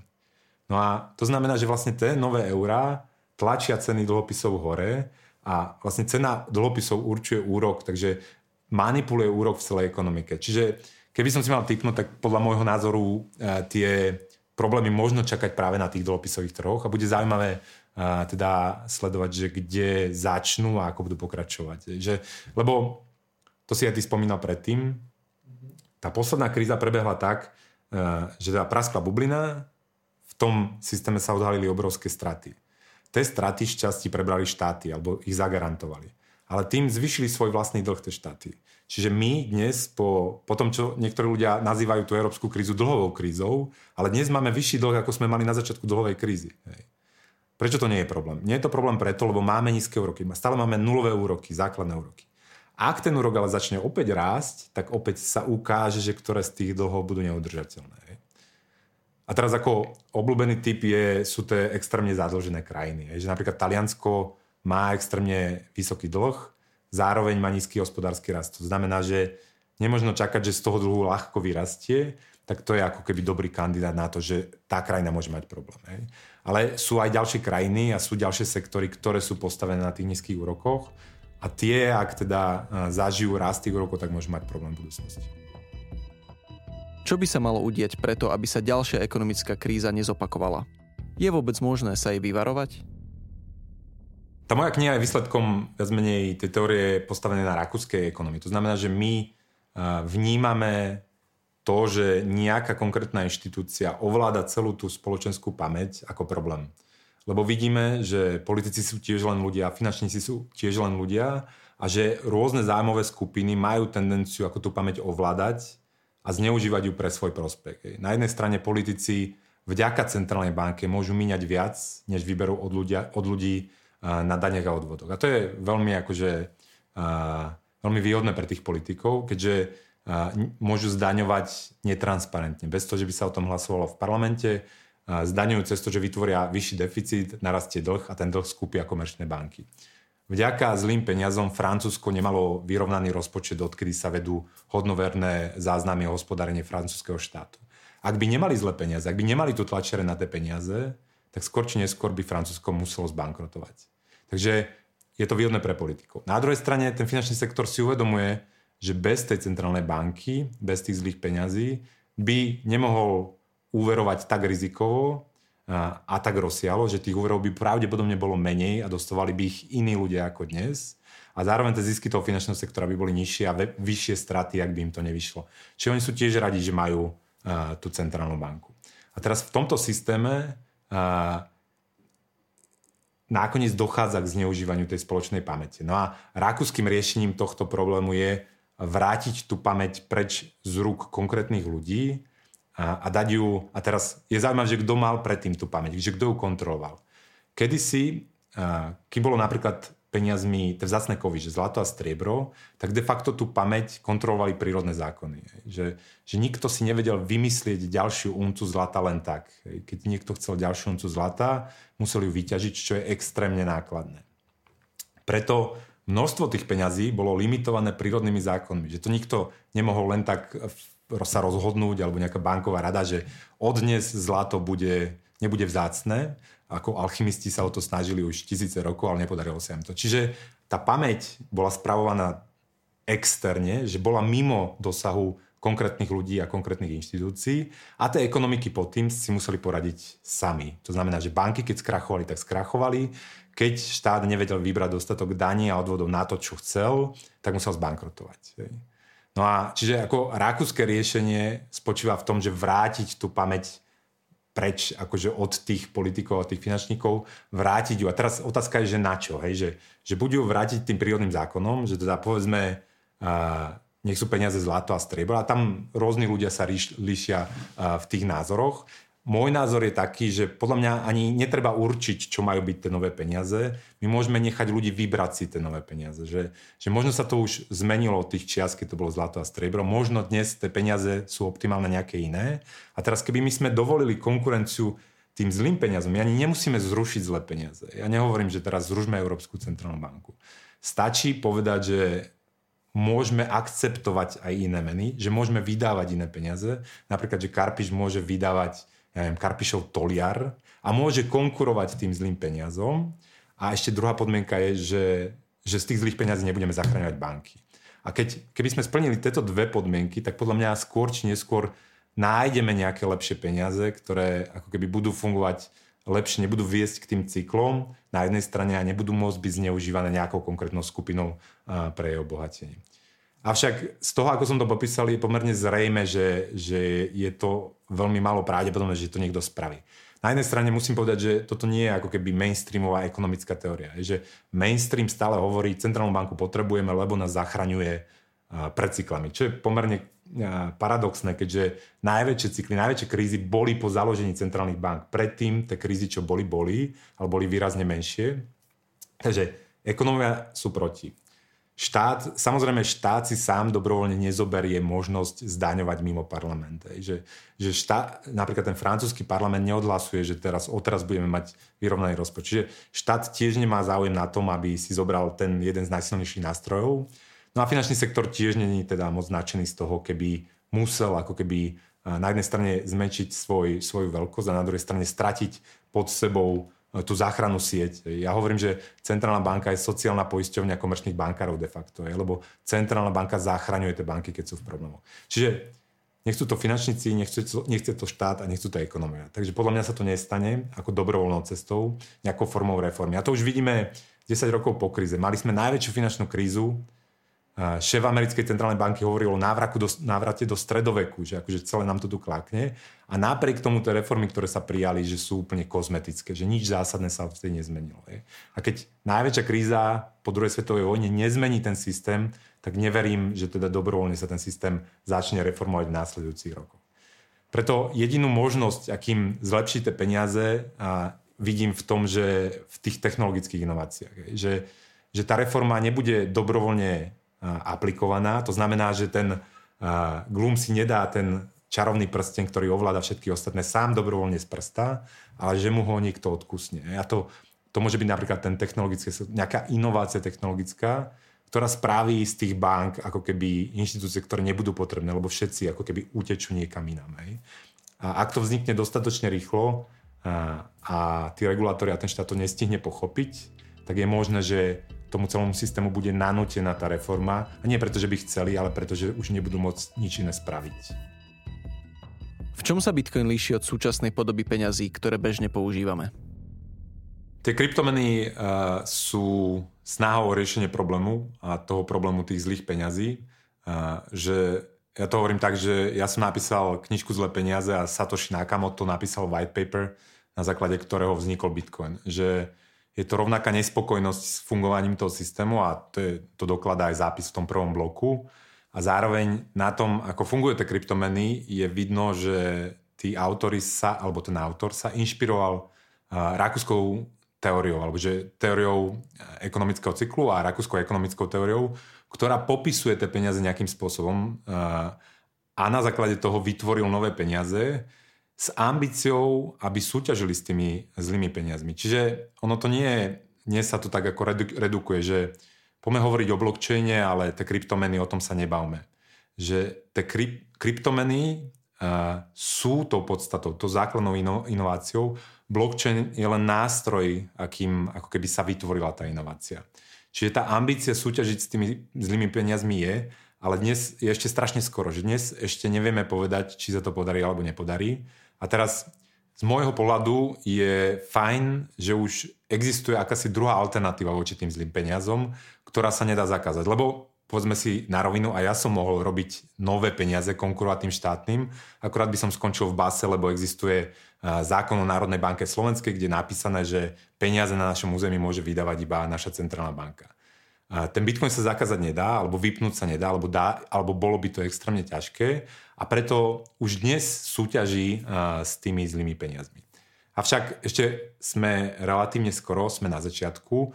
No a to znamená, že vlastne tie nové eurá tlačia ceny dlhopisov hore a vlastne cena dlhopisov určuje úrok, takže manipuluje úrok v celej ekonomike. Čiže keby som si mal typnúť, tak podľa môjho názoru e, tie problémy možno čakať práve na tých dlhopisových trhoch a bude zaujímavé e, teda sledovať, že kde začnú a ako budú pokračovať. Že, lebo to si aj ty spomínal predtým, tá posledná kríza prebehla tak, e, že teda praskla bublina, v tom systéme sa odhalili obrovské straty tie straty šťastí prebrali štáty alebo ich zagarantovali. Ale tým zvyšili svoj vlastný dlh tie štáty. Čiže my dnes, po, po tom, čo niektorí ľudia nazývajú tú európsku krízu dlhovou krízou, ale dnes máme vyšší dlh, ako sme mali na začiatku dlhovej krízy. Hej. Prečo to nie je problém? Nie je to problém preto, lebo máme nízke úroky. Stále máme nulové úroky, základné úroky. Ak ten úrok ale začne opäť rásť, tak opäť sa ukáže, že ktoré z tých dlhov budú neudržateľné. A teraz ako obľúbený typ je, sú tie extrémne zadlžené krajiny. Že napríklad Taliansko má extrémne vysoký dlh, zároveň má nízky hospodársky rast. To znamená, že nemožno čakať, že z toho dlhu ľahko vyrastie, tak to je ako keby dobrý kandidát na to, že tá krajina môže mať problém. Hej. Ale sú aj ďalšie krajiny a sú ďalšie sektory, ktoré sú postavené na tých nízkych úrokoch a tie, ak teda e, zažijú rast tých úrokov, tak môžu mať problém v budúcnosti. Čo by sa malo udieť preto, aby sa ďalšia ekonomická kríza nezopakovala? Je vôbec možné sa jej vyvarovať? Tá moja kniha je výsledkom viac menej tej teórie postavené na rakúskej ekonomii. To znamená, že my vnímame to, že nejaká konkrétna inštitúcia ovláda celú tú spoločenskú pamäť ako problém. Lebo vidíme, že politici sú tiež len ľudia, finančníci sú tiež len ľudia a že rôzne zájmové skupiny majú tendenciu ako tú pamäť ovládať a zneužívať ju pre svoj prospech. Na jednej strane politici vďaka centrálnej banke môžu míňať viac, než vyberú od, ľudia, od ľudí na daniach a odvodoch. A to je veľmi akože, veľmi výhodné pre tých politikov, keďže môžu zdaňovať netransparentne, bez toho, že by sa o tom hlasovalo v parlamente, zdaňujú cez to, že vytvoria vyšší deficit, narastie dlh a ten dlh skúpia komerčné banky. Vďaka zlým peniazom Francúzsko nemalo vyrovnaný rozpočet, odkedy sa vedú hodnoverné záznamy o hospodárení francúzského štátu. Ak by nemali zlé peniaze, ak by nemali tu tlačere na tie peniaze, tak skôr či neskôr by Francúzsko muselo zbankrotovať. Takže je to výhodné pre politikov. Na druhej strane ten finančný sektor si uvedomuje, že bez tej centrálnej banky, bez tých zlých peňazí, by nemohol úverovať tak rizikovo, a tak rozsialo, že tých úverov by pravdepodobne bolo menej a dostávali by ich iní ľudia ako dnes. A zároveň tie zisky toho finančného sektora by boli nižšie a vyššie straty, ak by im to nevyšlo. Čiže oni sú tiež radi, že majú uh, tú centrálnu banku. A teraz v tomto systéme uh, nakoniec dochádza k zneužívaniu tej spoločnej pamäte. No a rakúskym riešením tohto problému je vrátiť tú pamäť preč z rúk konkrétnych ľudí a, a dať ju, a teraz je zaujímavé, že kto mal predtým tú pamäť, že kto ju kontroloval. Kedysi, keď bolo napríklad peniazmi tie vzácne kovy, že zlato a striebro, tak de facto tú pamäť kontrolovali prírodné zákony. Že, že nikto si nevedel vymyslieť ďalšiu uncu zlata len tak. Keď niekto chcel ďalšiu uncu zlata, museli ju vyťažiť, čo je extrémne nákladné. Preto množstvo tých peňazí bolo limitované prírodnými zákonmi. Že to nikto nemohol len tak sa rozhodnúť, alebo nejaká banková rada, že od dnes zlato bude, nebude vzácne, ako alchymisti sa o to snažili už tisíce rokov, ale nepodarilo sa im to. Čiže tá pamäť bola spravovaná externe, že bola mimo dosahu konkrétnych ľudí a konkrétnych inštitúcií a tie ekonomiky pod tým si museli poradiť sami. To znamená, že banky, keď skrachovali, tak skrachovali. Keď štát nevedel vybrať dostatok daní a odvodov na to, čo chcel, tak musel zbankrotovať. No a čiže ako rakúske riešenie spočíva v tom, že vrátiť tú pamäť preč akože od tých politikov a tých finančníkov, vrátiť ju. A teraz otázka je, že na čo? Hej? Že, že ju vrátiť tým prírodným zákonom, že teda povedzme, uh, nech sú peniaze zlato a striebro a tam rôzni ľudia sa líšia uh, v tých názoroch môj názor je taký, že podľa mňa ani netreba určiť, čo majú byť tie nové peniaze. My môžeme nechať ľudí vybrať si tie nové peniaze. Že, že možno sa to už zmenilo od tých čias, keď to bolo zlato a striebro. Možno dnes tie peniaze sú optimálne nejaké iné. A teraz keby my sme dovolili konkurenciu tým zlým peniazom, my ani nemusíme zrušiť zlé peniaze. Ja nehovorím, že teraz zrušme Európsku centrálnu banku. Stačí povedať, že môžeme akceptovať aj iné meny, že môžeme vydávať iné peniaze. Napríklad, že Karpiš môže vydávať ja neviem, Karpišov toliar a môže konkurovať tým zlým peniazom. A ešte druhá podmienka je, že, že z tých zlých peniazí nebudeme zachraňovať banky. A keď, keby sme splnili tieto dve podmienky, tak podľa mňa skôr či neskôr nájdeme nejaké lepšie peniaze, ktoré ako keby budú fungovať lepšie, nebudú viesť k tým cyklom na jednej strane a nebudú môcť byť zneužívané nejakou konkrétnou skupinou pre jej obohatenie. Avšak z toho, ako som to popísal, je pomerne zrejme, že, že je to veľmi málo pravdepodobné, že to niekto spraví. Na jednej strane musím povedať, že toto nie je ako keby mainstreamová ekonomická teória. Je, že mainstream stále hovorí, centrálnu banku potrebujeme, lebo nás zachraňuje pred cyklami. Čo je pomerne paradoxné, keďže najväčšie cykly, najväčšie krízy boli po založení centrálnych bank. Predtým tie krízy, čo boli, boli, ale boli výrazne menšie. Takže ekonomia sú proti. Štát, samozrejme štát si sám dobrovoľne nezoberie možnosť zdaňovať mimo parlament. Že, že štát, napríklad ten francúzsky parlament neodhlasuje, že teraz, odteraz budeme mať vyrovnaný rozpočet. Čiže štát tiež nemá záujem na tom, aby si zobral ten jeden z najsilnejších nástrojov. No a finančný sektor tiež není teda moc značený z toho, keby musel ako keby na jednej strane zmenšiť svoj, svoju veľkosť a na druhej strane stratiť pod sebou tú záchranu sieť. Ja hovorím, že Centrálna banka je sociálna poisťovňa komerčných bankárov de facto, je, lebo Centrálna banka zachraňuje tie banky, keď sú v problémoch. Čiže nechcú to finančníci, nechce to, nechce to štát a nechcú to ekonomia. Takže podľa mňa sa to nestane ako dobrovoľnou cestou, nejakou formou reformy. A to už vidíme 10 rokov po kríze. Mali sme najväčšiu finančnú krízu šéf americkej centrálnej banky hovoril o do, návrate do stredoveku, že akože celé nám to tu klakne. A napriek tomu tie reformy, ktoré sa prijali, že sú úplne kozmetické, že nič zásadné sa vtedy nezmenilo. Je. A keď najväčšia kríza po druhej svetovej vojne nezmení ten systém, tak neverím, že teda dobrovoľne sa ten systém začne reformovať v následujúcich rokoch. Preto jedinú možnosť, akým zlepšiť tie peniaze, a vidím v tom, že v tých technologických inováciách. Že, že tá reforma nebude dobrovoľne aplikovaná. To znamená, že ten Gloom si nedá ten čarovný prsten, ktorý ovláda všetky ostatné, sám dobrovoľne z prsta, ale že mu ho niekto odkusne. A to, to môže byť napríklad ten technologický, nejaká inovácia technologická, ktorá spraví z tých bank ako keby inštitúcie, ktoré nebudú potrebné, lebo všetci ako keby utečú niekam inám. Hej. A ak to vznikne dostatočne rýchlo a, a tí regulátori a ten štát to nestihne pochopiť, tak je možné, že tomu celému systému bude nanútená tá reforma. A nie preto, že by chceli, ale preto, že už nebudú môcť nič iné spraviť. V čom sa Bitcoin líši od súčasnej podoby peňazí, ktoré bežne používame? Tie kryptomeny uh, sú snahou o riešenie problému a toho problému tých zlých peňazí. Uh, že ja to hovorím tak, že ja som napísal knižku Zlé peniaze a Satoshi Nakamoto napísal white paper, na základe ktorého vznikol Bitcoin. Že je to rovnaká nespokojnosť s fungovaním toho systému a to, je, to dokladá aj zápis v tom prvom bloku. A zároveň na tom, ako fungujú tie kryptomeny, je vidno, že tí autory sa, alebo ten autor sa inšpiroval uh, rakúskou teóriou, alebo že teóriou ekonomického cyklu a rakúskou ekonomickou teóriou, ktorá popisuje tie peniaze nejakým spôsobom a na základe toho vytvoril nové peniaze, s ambíciou, aby súťažili s tými zlými peniazmi. Čiže ono to nie je, nie sa to tak ako redukuje, že poďme hovoriť o blockchaine, ale tie kryptomeny, o tom sa nebavme. Že tie kryp, kryptomeny uh, sú tou podstatou, tou základnou ino, inováciou. Blockchain je len nástroj, akým ako keby sa vytvorila tá inovácia. Čiže tá ambícia súťažiť s tými zlými peniazmi je, ale dnes je ešte strašne skoro, že dnes ešte nevieme povedať, či sa to podarí alebo nepodarí. A teraz z môjho pohľadu je fajn, že už existuje akási druhá alternatíva voči tým zlým peniazom, ktorá sa nedá zakázať. Lebo povedzme si na rovinu, a ja som mohol robiť nové peniaze, konkurovať tým štátnym, akurát by som skončil v base, lebo existuje zákon o Národnej banke Slovenskej, kde je napísané, že peniaze na našom území môže vydávať iba naša centrálna banka. Ten Bitcoin sa zakázať nedá, alebo vypnúť sa nedá, alebo, dá, alebo bolo by to extrémne ťažké a preto už dnes súťaží s tými zlými peniazmi. Avšak ešte sme relatívne skoro, sme na začiatku.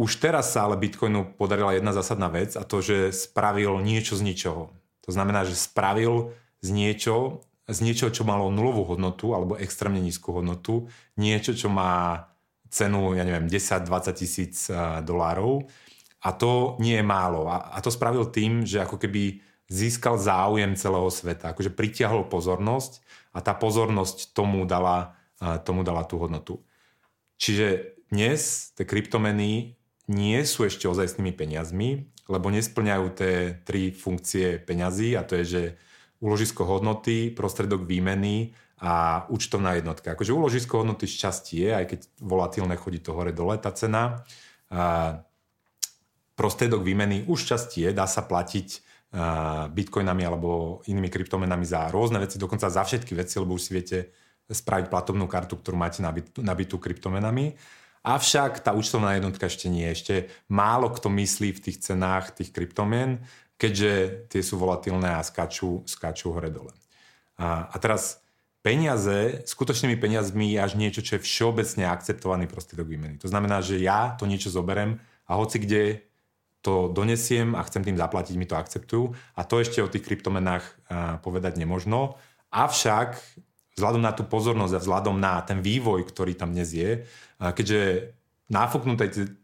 Už teraz sa ale Bitcoinu podarila jedna zásadná vec a to, že spravil niečo z ničoho. To znamená, že spravil z niečo, z niečo, čo malo nulovú hodnotu alebo extrémne nízku hodnotu, niečo, čo má cenu, ja neviem, 10-20 tisíc dolárov a to nie je málo. A, a to spravil tým, že ako keby získal záujem celého sveta. Akože pritiahol pozornosť a tá pozornosť tomu dala, tomu dala tú hodnotu. Čiže dnes tie kryptomeny nie sú ešte ozajstnými peniazmi, lebo nesplňajú tie tri funkcie peňazí a to je, že úložisko hodnoty, prostredok výmeny a účtovná jednotka. Akože úložisko hodnoty šťastie, aj keď volatilné chodí to hore dole tá cena. A prostriedok výmeny už častie dá sa platiť bitcoinami alebo inými kryptomenami za rôzne veci, dokonca za všetky veci, lebo už si viete spraviť platobnú kartu, ktorú máte nabitú, nabitú kryptomenami. Avšak tá účtovná jednotka ešte nie. Ešte málo kto myslí v tých cenách tých kryptomien, keďže tie sú volatilné a skáču, skáču hore-dole. A, a teraz peniaze, skutočnými peniazmi je až niečo, čo je všeobecne akceptovaný prostriedok výmeny. To znamená, že ja to niečo zoberem a hoci kde to donesiem a chcem tým zaplatiť, mi to akceptujú. A to ešte o tých kryptomenách povedať nemožno. Avšak vzhľadom na tú pozornosť a vzhľadom na ten vývoj, ktorý tam dnes je, keďže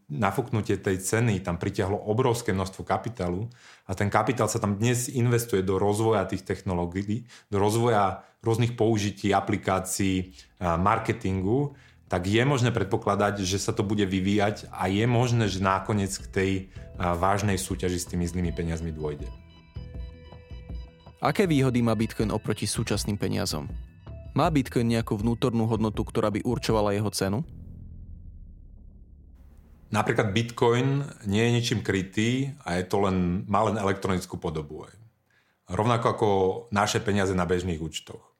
nafúknutie tej ceny tam pritiahlo obrovské množstvo kapitálu a ten kapitál sa tam dnes investuje do rozvoja tých technológií, do rozvoja rôznych použití, aplikácií, marketingu, tak je možné predpokladať, že sa to bude vyvíjať a je možné, že nakoniec k tej vážnej súťaži s tými zlými peniazmi dôjde. Aké výhody má Bitcoin oproti súčasným peniazom? Má Bitcoin nejakú vnútornú hodnotu, ktorá by určovala jeho cenu? napríklad Bitcoin nie je ničím krytý a je to len, má len elektronickú podobu. Rovnako ako naše peniaze na bežných účtoch.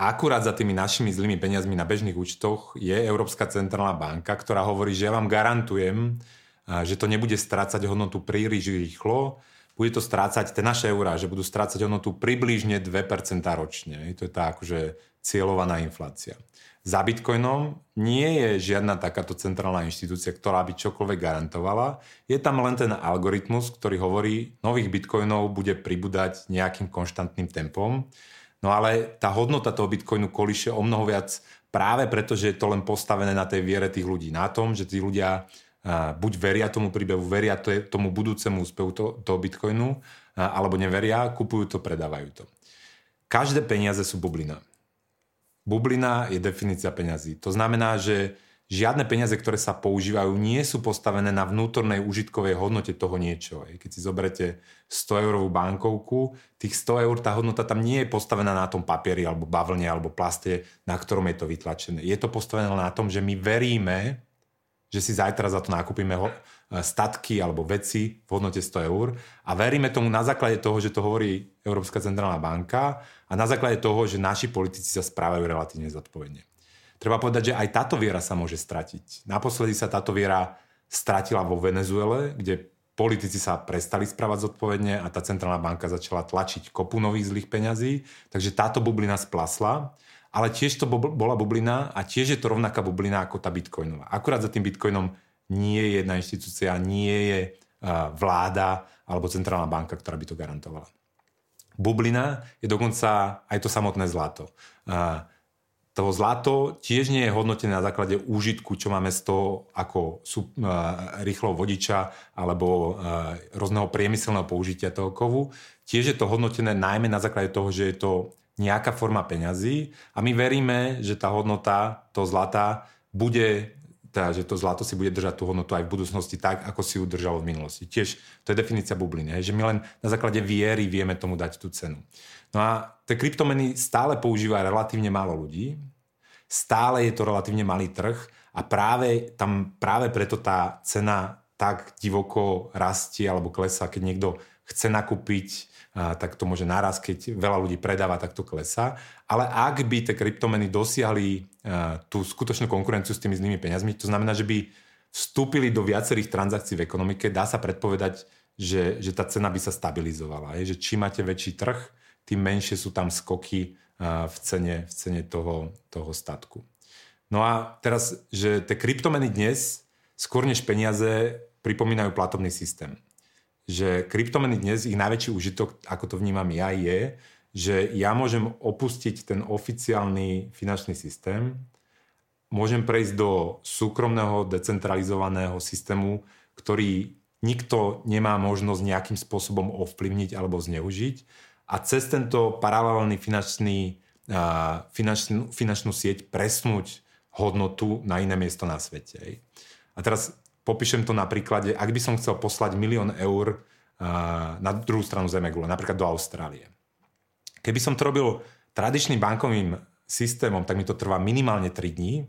Akurát za tými našimi zlými peniazmi na bežných účtoch je Európska centrálna banka, ktorá hovorí, že ja vám garantujem, že to nebude strácať hodnotu príliš rýchlo, bude to strácať, tie naše eurá, že budú strácať hodnotu približne 2% ročne. To je tá akože cieľovaná inflácia. Za Bitcoinom nie je žiadna takáto centrálna inštitúcia, ktorá by čokoľvek garantovala. Je tam len ten algoritmus, ktorý hovorí, nových Bitcoinov bude pribúdať nejakým konštantným tempom. No ale tá hodnota toho Bitcoinu kolíše o mnoho viac práve preto, že je to len postavené na tej viere tých ľudí. Na tom, že tí ľudia buď veria tomu príbehu, veria tomu budúcemu úspevu to, toho bitcoinu, alebo neveria, kupujú to, predávajú to. Každé peniaze sú bublina. Bublina je definícia peňazí. To znamená, že žiadne peniaze, ktoré sa používajú, nie sú postavené na vnútornej užitkovej hodnote toho niečo. Keď si zoberete 100 eurovú bankovku, tých 100 eur, tá hodnota tam nie je postavená na tom papieri, alebo bavlne, alebo plaste, na ktorom je to vytlačené. Je to postavené na tom, že my veríme, že si zajtra za to nakúpime ho, e, statky alebo veci v hodnote 100 eur a veríme tomu na základe toho, že to hovorí Európska centrálna banka a na základe toho, že naši politici sa správajú relatívne zodpovedne. Treba povedať, že aj táto viera sa môže stratiť. Naposledy sa táto viera stratila vo Venezuele, kde politici sa prestali správať zodpovedne a tá centrálna banka začala tlačiť kopu nových zlých peňazí, takže táto bublina splasla ale tiež to bola bublina a tiež je to rovnaká bublina ako tá bitcoinová. Akurát za tým bitcoinom nie je jedna inštitúcia, nie je vláda alebo centrálna banka, ktorá by to garantovala. Bublina je dokonca aj to samotné zlato. To zlato tiež nie je hodnotené na základe úžitku, čo máme z toho ako sú, rýchlo vodiča alebo rôzneho priemyselného použitia toho kovu. Tiež je to hodnotené najmä na základe toho, že je to nejaká forma peňazí a my veríme, že tá hodnota, to zlata, bude teda, že to zlato si bude držať tú hodnotu aj v budúcnosti tak, ako si ju držalo v minulosti. Tiež to je definícia bubliny, že my len na základe viery vieme tomu dať tú cenu. No a tie kryptomeny stále používa relatívne málo ľudí, stále je to relatívne malý trh a práve tam práve preto tá cena tak divoko rastie alebo klesá, keď niekto chce nakúpiť tak to môže naraz, keď veľa ľudí predáva, tak to klesá. Ale ak by tie kryptomeny dosiahli tú skutočnú konkurenciu s tými zlými peniazmi, to znamená, že by vstúpili do viacerých transakcií v ekonomike, dá sa predpovedať, že, že tá cena by sa stabilizovala. Je, že čím máte väčší trh, tým menšie sú tam skoky v cene, v cene toho, toho statku. No a teraz, že tie kryptomeny dnes skôr než peniaze pripomínajú platobný systém že kryptomeny dnes, ich najväčší užitok, ako to vnímam ja, je, že ja môžem opustiť ten oficiálny finančný systém, môžem prejsť do súkromného, decentralizovaného systému, ktorý nikto nemá možnosť nejakým spôsobom ovplyvniť alebo zneužiť a cez tento paralelný finančný, finančnú, finančnú sieť presnúť hodnotu na iné miesto na svete. A teraz Popíšem to na príklade, ak by som chcel poslať milión eur na druhú stranu Zemegule, napríklad do Austrálie. Keby som to robil tradičným bankovým systémom, tak mi to trvá minimálne 3 dní.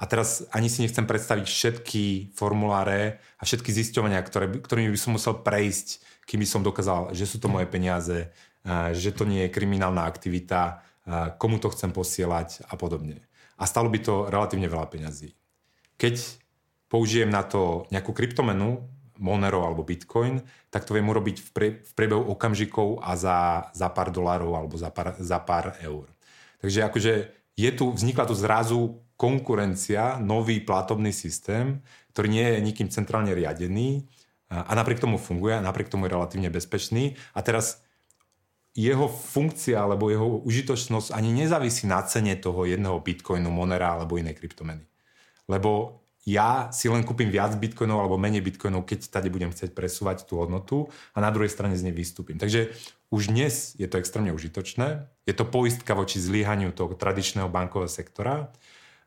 A teraz ani si nechcem predstaviť všetky formuláre a všetky zisťovania, ktoré, ktorými by som musel prejsť, kým by som dokázal, že sú to moje peniaze, že to nie je kriminálna aktivita, komu to chcem posielať a podobne. A stalo by to relatívne veľa peňazí. Keď použijem na to nejakú kryptomenu, Monero alebo Bitcoin, tak to viem urobiť v, pre, v priebehu okamžikov a za, za pár dolárov alebo za pár, za pár eur. Takže akože je tu, vznikla tu zrazu konkurencia, nový platobný systém, ktorý nie je nikým centrálne riadený a, napriek tomu funguje a napriek tomu je relatívne bezpečný. A teraz jeho funkcia alebo jeho užitočnosť ani nezávisí na cene toho jedného bitcoinu, monera alebo inej kryptomeny. Lebo ja si len kúpim viac bitcoinov alebo menej bitcoinov, keď tady budem chcieť presúvať tú hodnotu a na druhej strane z nej vystúpim. Takže už dnes je to extrémne užitočné. Je to poistka voči zlyhaniu toho tradičného bankového sektora.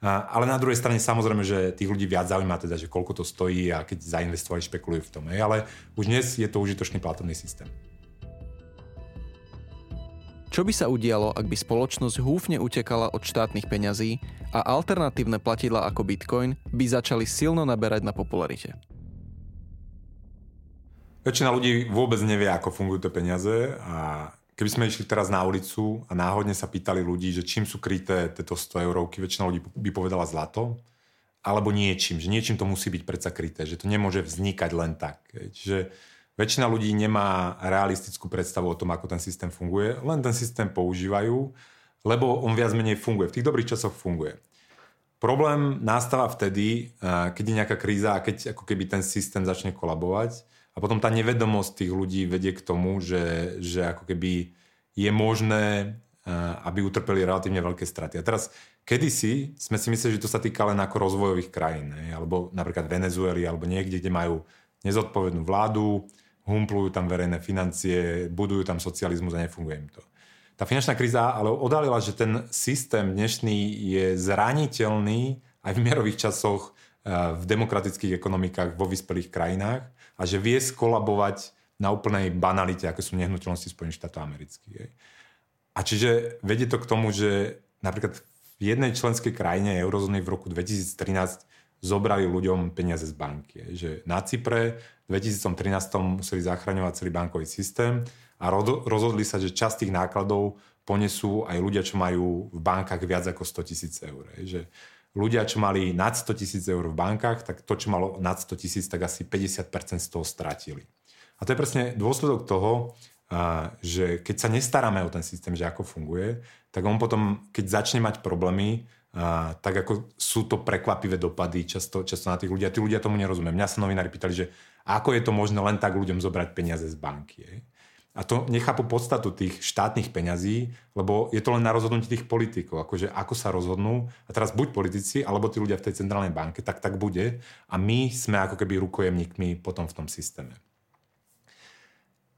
Ale na druhej strane samozrejme, že tých ľudí viac zaujíma teda, že koľko to stojí a keď zainvestovali, špekulujú v tom. Ale už dnes je to užitočný platobný systém. Čo by sa udialo, ak by spoločnosť húfne utekala od štátnych peňazí a alternatívne platidla ako Bitcoin by začali silno naberať na popularite? Väčšina ľudí vôbec nevie, ako fungujú tie peniaze a keby sme išli teraz na ulicu a náhodne sa pýtali ľudí, že čím sú kryté tieto 100 eurovky, väčšina ľudí by povedala zlato, alebo niečím, že niečím to musí byť predsa kryté, že to nemôže vznikať len tak. Čiže väčšina ľudí nemá realistickú predstavu o tom, ako ten systém funguje, len ten systém používajú, lebo on viac menej funguje. V tých dobrých časoch funguje. Problém nastáva vtedy, keď je nejaká kríza a keď ako keby ten systém začne kolabovať a potom tá nevedomosť tých ľudí vedie k tomu, že, že ako keby je možné, aby utrpeli relatívne veľké straty. A teraz, kedysi sme si mysleli, že to sa týka len ako rozvojových krajín, ne? alebo napríklad Venezuely, alebo niekde, kde majú nezodpovednú vládu, humplujú tam verejné financie, budujú tam socializmus a nefunguje im to. Tá finančná kríza ale odhalila, že ten systém dnešný je zraniteľný aj v mierových časoch v demokratických ekonomikách vo vyspelých krajinách a že vie skolabovať na úplnej banalite, ako sú nehnuteľnosti Spojených štátov amerických. A čiže vedie to k tomu, že napríklad v jednej členskej krajine eurozóny v roku 2013 zobrali ľuďom peniaze z banky. Že na Cypre v 2013 museli zachraňovať celý bankový systém a rozhodli sa, že časť tých nákladov ponesú aj ľudia, čo majú v bankách viac ako 100 tisíc eur. Že ľudia, čo mali nad 100 tisíc eur v bankách, tak to, čo malo nad 100 tisíc, tak asi 50% z toho stratili. A to je presne dôsledok toho, že keď sa nestaráme o ten systém, že ako funguje, tak on potom, keď začne mať problémy, tak ako sú to prekvapivé dopady často, často na tých ľudí. A tí ľudia tomu nerozumie. Mňa sa novinári pýtali, že ako je to možné len tak ľuďom zobrať peniaze z banky. Je? A to nechápu podstatu tých štátnych peňazí, lebo je to len na rozhodnutí tých politikov, akože ako sa rozhodnú. A teraz buď politici, alebo tí ľudia v tej centrálnej banke, tak tak bude. A my sme ako keby rukojemníkmi potom v tom systéme.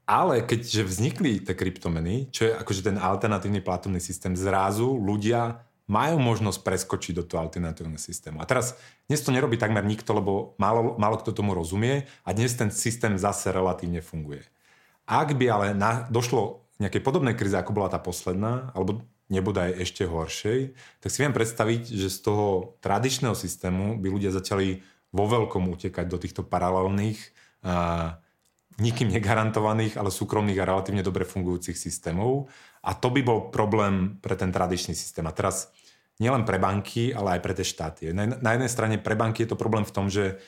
Ale keďže vznikli tie kryptomeny, čo je akože ten alternatívny platobný systém, zrazu ľudia majú možnosť preskočiť do toho alternatívneho systému. A teraz dnes to nerobí takmer nikto, lebo málo, málo kto tomu rozumie a dnes ten systém zase relatívne funguje. Ak by ale na, došlo nejakej podobnej kríze, ako bola tá posledná, alebo nebodaj ešte horšej, tak si viem predstaviť, že z toho tradičného systému by ľudia začali vo veľkom utekať do týchto paralelných, a, nikým negarantovaných, ale súkromných a relatívne dobre fungujúcich systémov. A to by bol problém pre ten tradičný systém. A teraz nielen pre banky, ale aj pre tie štáty. Na, na jednej strane pre banky je to problém v tom, že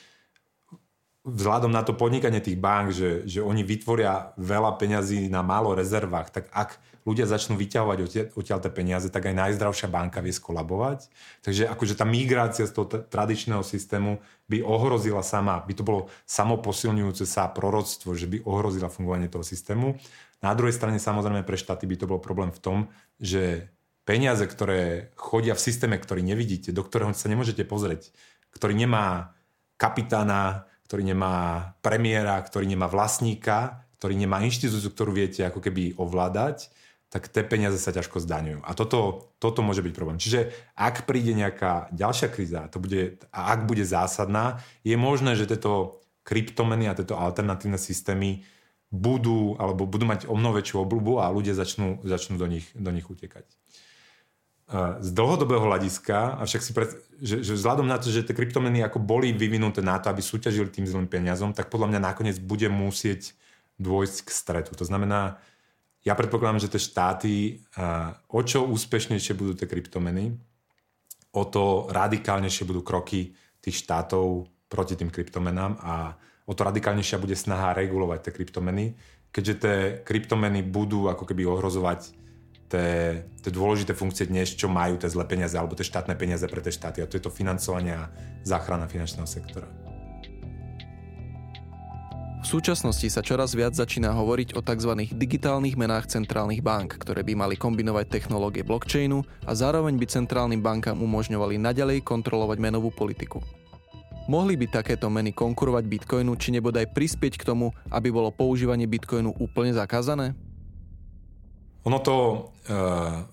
vzhľadom na to podnikanie tých bank, že, že oni vytvoria veľa peňazí na málo rezervách, tak ak ľudia začnú vyťahovať odtiaľ tie peniaze, tak aj najzdravšia banka vie skolabovať. Takže akože tá migrácia z toho t- tradičného systému by ohrozila sama, by to bolo samoposilňujúce sa proroctvo, že by ohrozila fungovanie toho systému. Na druhej strane samozrejme pre štáty by to bol problém v tom, že peniaze, ktoré chodia v systéme, ktorý nevidíte, do ktorého sa nemôžete pozrieť, ktorý nemá kapitána, ktorý nemá premiéra, ktorý nemá vlastníka, ktorý nemá inštitúciu, ktorú viete ako keby ovládať, tak tie peniaze sa ťažko zdaňujú. A toto, toto môže byť problém. Čiže ak príde nejaká ďalšia kríza to bude, a ak bude zásadná, je možné, že tieto kryptomeny a tieto alternatívne systémy budú, alebo budú mať o mnoho väčšiu obľubu a ľudia začnú, začnú do, nich, do nich utekať z dlhodobého hľadiska, avšak si pred, že, že vzhľadom na to, že tie kryptomeny ako boli vyvinuté na to, aby súťažili tým zlým peniazom, tak podľa mňa nakoniec bude musieť dôjsť k stretu. To znamená, ja predpokladám, že tie štáty, o čo úspešnejšie budú tie kryptomeny, o to radikálnejšie budú kroky tých štátov proti tým kryptomenám a o to radikálnejšia bude snaha regulovať tie kryptomeny, keďže tie kryptomeny budú ako keby ohrozovať tie, tie dôležité funkcie dnes, čo majú tie zlé peniaze alebo tie štátne peniaze pre tie štáty. A to je to financovanie a záchrana finančného sektora. V súčasnosti sa čoraz viac začína hovoriť o tzv. digitálnych menách centrálnych bank, ktoré by mali kombinovať technológie blockchainu a zároveň by centrálnym bankám umožňovali naďalej kontrolovať menovú politiku. Mohli by takéto meny konkurovať bitcoinu či nebodaj prispieť k tomu, aby bolo používanie bitcoinu úplne zakázané? Ono to uh,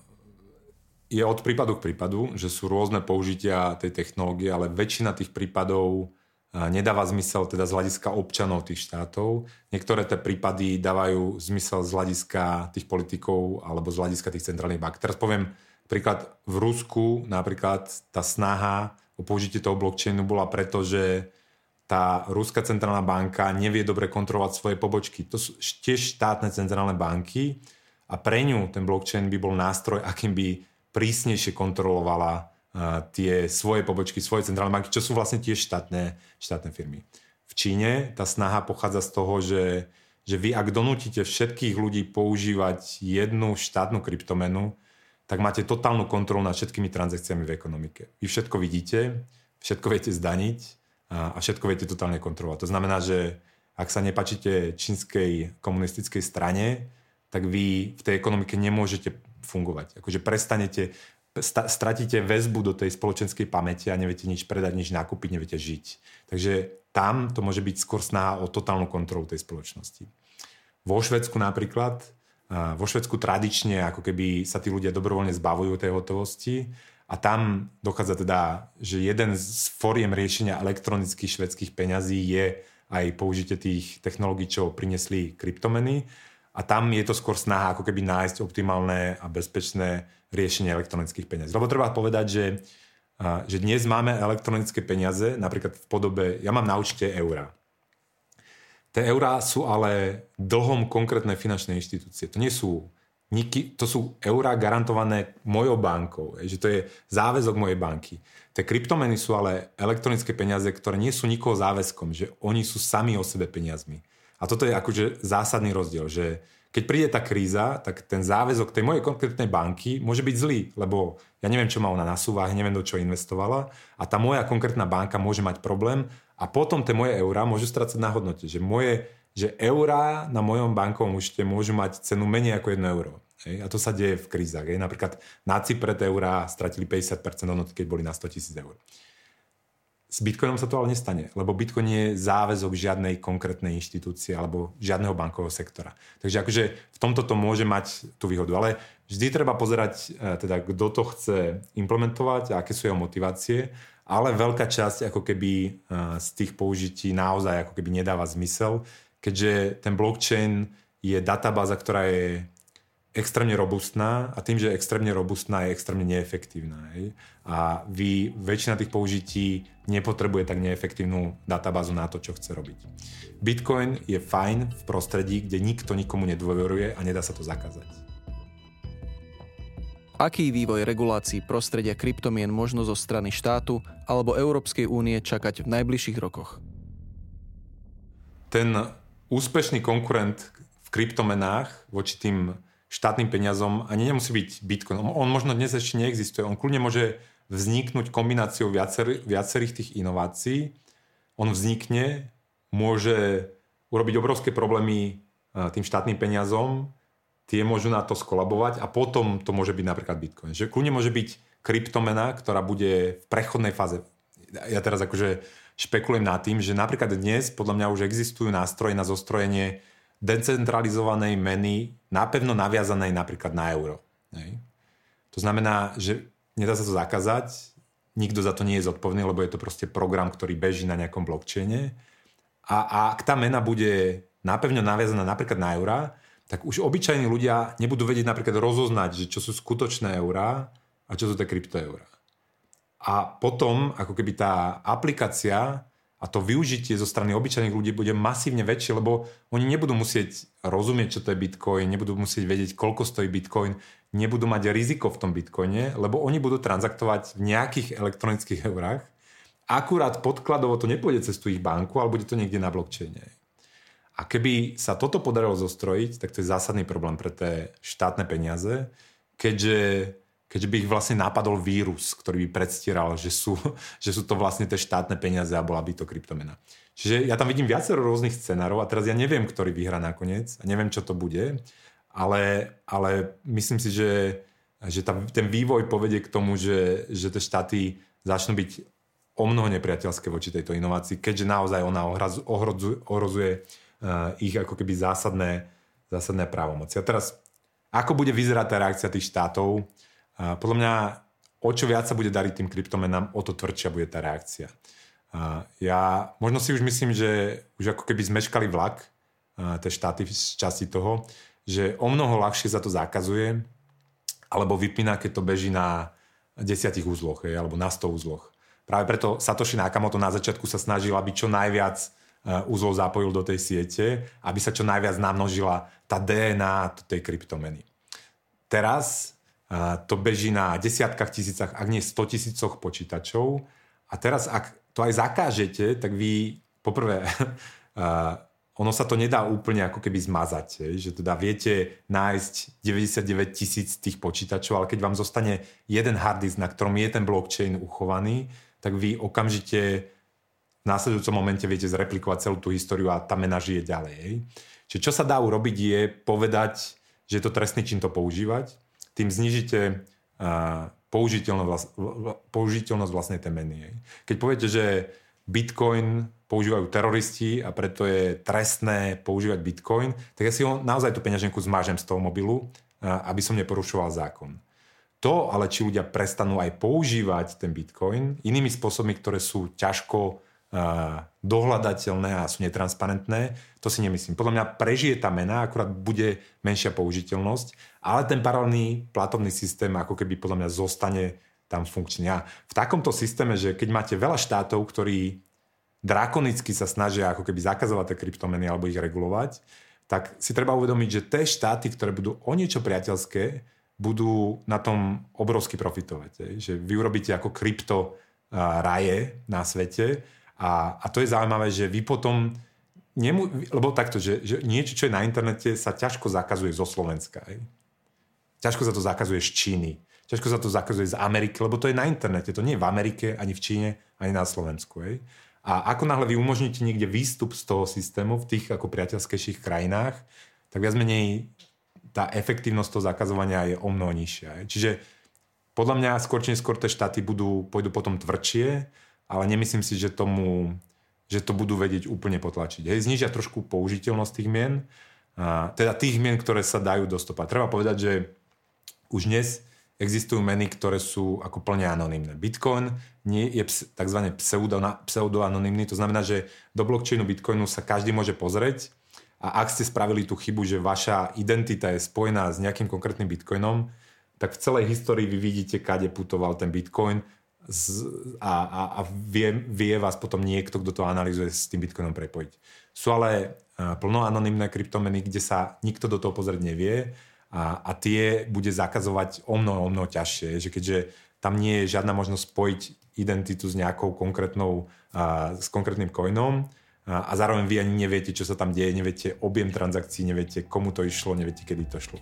je od prípadu k prípadu, že sú rôzne použitia tej technológie, ale väčšina tých prípadov nedáva zmysel teda z hľadiska občanov tých štátov. Niektoré tie prípady dávajú zmysel z hľadiska tých politikov alebo z hľadiska tých centrálnych bank. Teraz poviem príklad v Rusku napríklad tá snaha o použitie toho blockchainu bola preto, že tá Ruská centrálna banka nevie dobre kontrolovať svoje pobočky. To sú tiež štátne centrálne banky a pre ňu ten blockchain by bol nástroj, akým by prísnejšie kontrolovala tie svoje pobočky, svoje centrálne banky, čo sú vlastne tiež štátne, štátne firmy. V Číne tá snaha pochádza z toho, že, že vy ak donútite všetkých ľudí používať jednu štátnu kryptomenu, tak máte totálnu kontrolu nad všetkými transakciami v ekonomike. Vy všetko vidíte, všetko viete zdaniť a, a všetko viete totálne kontrolovať. To znamená, že ak sa nepačíte čínskej komunistickej strane, tak vy v tej ekonomike nemôžete fungovať. Akože prestanete, stratíte väzbu do tej spoločenskej pamäti a neviete nič predať, nič nakúpiť, neviete žiť. Takže tam to môže byť skôr snaha o totálnu kontrolu tej spoločnosti. Vo Švedsku napríklad, vo Švedsku tradične ako keby sa tí ľudia dobrovoľne zbavujú tej hotovosti a tam dochádza teda, že jeden z foriem riešenia elektronických švedských peňazí je aj použitie tých technológií, čo priniesli kryptomeny a tam je to skôr snaha ako keby nájsť optimálne a bezpečné riešenie elektronických peniazí. Lebo treba povedať, že, že dnes máme elektronické peniaze, napríklad v podobe, ja mám na účte eurá. Tie eurá sú ale dlhom konkrétnej finančnej inštitúcie. To nie sú to sú eurá garantované mojou bankou, že to je záväzok mojej banky. Tie kryptomeny sú ale elektronické peniaze, ktoré nie sú nikoho záväzkom, že oni sú sami o sebe peniazmi. A toto je akože zásadný rozdiel, že keď príde tá kríza, tak ten záväzok tej mojej konkrétnej banky môže byť zlý, lebo ja neviem, čo má ona na súvah, neviem, do čo investovala a tá moja konkrétna banka môže mať problém a potom tie moje eurá môžu strácať na hodnote, že moje že eurá na mojom bankovom účte môžu mať cenu menej ako 1 euro. Hej? A to sa deje v krízach. Hej? Napríklad na Cypre eurá stratili 50% hodnoty, keď boli na 100 tisíc eur. S Bitcoinom sa to ale nestane, lebo Bitcoin nie je záväzok žiadnej konkrétnej inštitúcie alebo žiadneho bankového sektora. Takže akože v tomto to môže mať tú výhodu. Ale vždy treba pozerať, e, teda, kto to chce implementovať aké sú jeho motivácie, ale veľká časť ako keby e, z tých použití naozaj ako keby nedáva zmysel, keďže ten blockchain je databáza, ktorá je extrémne robustná a tým, že je extrémne robustná, je extrémne neefektívna. Hej? A vy, väčšina tých použití nepotrebuje tak neefektívnu databázu na to, čo chce robiť. Bitcoin je fajn v prostredí, kde nikto nikomu nedôveruje a nedá sa to zakázať. Aký vývoj regulácií prostredia kryptomien možno zo strany štátu alebo Európskej únie čakať v najbližších rokoch? Ten úspešný konkurent v kryptomenách voči tým štátnym peniazom ani nemusí byť Bitcoin. On, on možno dnes ešte neexistuje. On kľudne môže vzniknúť kombináciou viacer, viacerých tých inovácií. On vznikne, môže urobiť obrovské problémy e, tým štátnym peniazom, tie môžu na to skolabovať a potom to môže byť napríklad Bitcoin. Že kľudne môže byť kryptomena, ktorá bude v prechodnej fáze. Ja teraz akože špekulujem nad tým, že napríklad dnes podľa mňa už existujú nástroje na zostrojenie decentralizovanej meny napevno naviazanej napríklad na euro. Hej. To znamená, že nedá sa to zakázať, nikto za to nie je zodpovedný, lebo je to proste program, ktorý beží na nejakom blockchaine. A, a ak tá mena bude napevno naviazaná napríklad na eurá, tak už obyčajní ľudia nebudú vedieť napríklad rozoznať, že čo sú skutočné eurá a čo sú tie kryptoeurá. A potom, ako keby tá aplikácia a to využitie zo strany obyčajných ľudí bude masívne väčšie, lebo oni nebudú musieť rozumieť, čo to je Bitcoin, nebudú musieť vedieť, koľko stojí Bitcoin, nebudú mať riziko v tom Bitcoine, lebo oni budú transaktovať v nejakých elektronických eurách. Akurát podkladovo to nepôjde cez tú ich banku, ale bude to niekde na blockchaine. A keby sa toto podarilo zostrojiť, tak to je zásadný problém pre tie štátne peniaze, keďže keďže by ich vlastne napadol vírus, ktorý by predstieral, že sú, že sú to vlastne tie štátne peniaze a bola by to kryptomena. Čiže ja tam vidím viacero rôznych scenárov a teraz ja neviem, ktorý vyhra nakoniec a neviem, čo to bude, ale, ale myslím si, že, že tá, ten vývoj povedie k tomu, že, že tie štáty začnú byť o mnoho nepriateľské voči tejto inovácii, keďže naozaj ona ohrozuje, ohrozuje uh, ich ako keby zásadné, zásadné právomoci. A teraz, ako bude vyzerať tá reakcia tých štátov? Podľa mňa o čo viac sa bude dariť tým kryptomenám, o to tvrdšia bude tá reakcia. A ja možno si už myslím, že už ako keby zmeškali vlak, tie štáty z časti toho, že o mnoho ľahšie sa to zakazuje, alebo vypína, keď to beží na desiatich úzloch, alebo na 100 úzloch. Práve preto Satoshi Nakamoto na začiatku sa snažil, aby čo najviac e, úzlov zapojil do tej siete, aby sa čo najviac namnožila tá DNA tej kryptomeny. Teraz to beží na desiatkách tisícach, ak nie 100 tisícoch počítačov. A teraz, ak to aj zakážete, tak vy poprvé e, ono sa to nedá úplne ako keby zmazať, že teda viete nájsť 99 tisíc tých počítačov, ale keď vám zostane jeden hard disk, na ktorom je ten blockchain uchovaný, tak vy okamžite v následujúcom momente viete zreplikovať celú tú históriu a tá mena žije ďalej. Čiže čo sa dá urobiť je povedať, že je to trestný čin to používať, tým znižíte uh, použiteľnosť vlastnej tej meny. Keď poviete, že Bitcoin používajú teroristi a preto je trestné používať Bitcoin, tak ja si ho naozaj tú peňaženku zmážem z toho mobilu, aby som neporušoval zákon. To ale, či ľudia prestanú aj používať ten Bitcoin inými spôsobmi, ktoré sú ťažko dohľadateľné a sú netransparentné, to si nemyslím. Podľa mňa prežije tá mena, akurát bude menšia použiteľnosť, ale ten paralelný platobný systém ako keby podľa mňa zostane tam funkčný. A v takomto systéme, že keď máte veľa štátov, ktorí drakonicky sa snažia ako keby zakazovať tie kryptomeny alebo ich regulovať, tak si treba uvedomiť, že tie štáty, ktoré budú o niečo priateľské, budú na tom obrovsky profitovať. Že vy urobíte ako krypto raje na svete a, a to je zaujímavé, že vy potom nemu, lebo takto, že, že niečo, čo je na internete, sa ťažko zakazuje zo Slovenska. Aj. Ťažko sa to zakazuje z Číny. Ťažko sa to zakazuje z Ameriky, lebo to je na internete. To nie je v Amerike, ani v Číne, ani na Slovensku. Hej. A ako náhle vy umožníte niekde výstup z toho systému v tých ako priateľskejších krajinách, tak viac menej tá efektívnosť toho zakazovania je o mnoho nižšia. Hej. Čiže podľa mňa skôr či neskôr tie štáty budú, pôjdu potom tvrdšie, ale nemyslím si, že tomu že to budú vedieť úplne potlačiť. Hej, znižia trošku použiteľnosť tých mien, a teda tých mien, ktoré sa dajú dostopať. Treba povedať, že už dnes existujú meny, ktoré sú ako plne anonimné. Bitcoin nie je tzv. pseudoanonymný, to znamená, že do blockchainu Bitcoinu sa každý môže pozrieť a ak ste spravili tú chybu, že vaša identita je spojená s nejakým konkrétnym Bitcoinom, tak v celej histórii vy vidíte, kade putoval ten Bitcoin a, a, a vie, vie vás potom niekto, kto to analýzuje, s tým Bitcoinom prepojiť. Sú ale plno anonimné kryptomeny, kde sa nikto do toho pozrieť nevie a, a tie bude zakazovať o mnoho, o mnoho ťažšie, že keďže tam nie je žiadna možnosť spojiť identitu s nejakou konkrétnou, a, s konkrétnym coinom a, a zároveň vy ani neviete, čo sa tam deje, neviete objem transakcií, neviete, komu to išlo, neviete, kedy to šlo.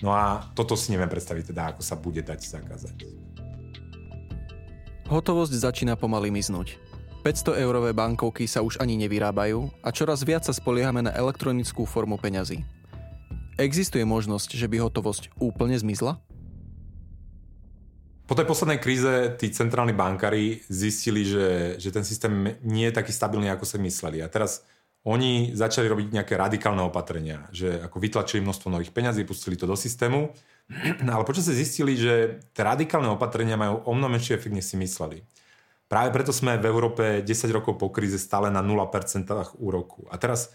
No a toto si neviem predstaviť teda, ako sa bude dať zakázať. Hotovosť začína pomaly miznúť. 500 eurové bankovky sa už ani nevyrábajú a čoraz viac sa spoliehame na elektronickú formu peňazí. Existuje možnosť, že by hotovosť úplne zmizla? Po tej poslednej kríze tí centrálni bankári zistili, že, že ten systém nie je taký stabilný, ako sa mysleli. A teraz oni začali robiť nejaké radikálne opatrenia, že ako vytlačili množstvo nových peňazí, pustili to do systému, ale počas sa zistili, že tie radikálne opatrenia majú o mnoho menší efekt, než si mysleli. Práve preto sme v Európe 10 rokov po kríze stále na 0% úroku. A teraz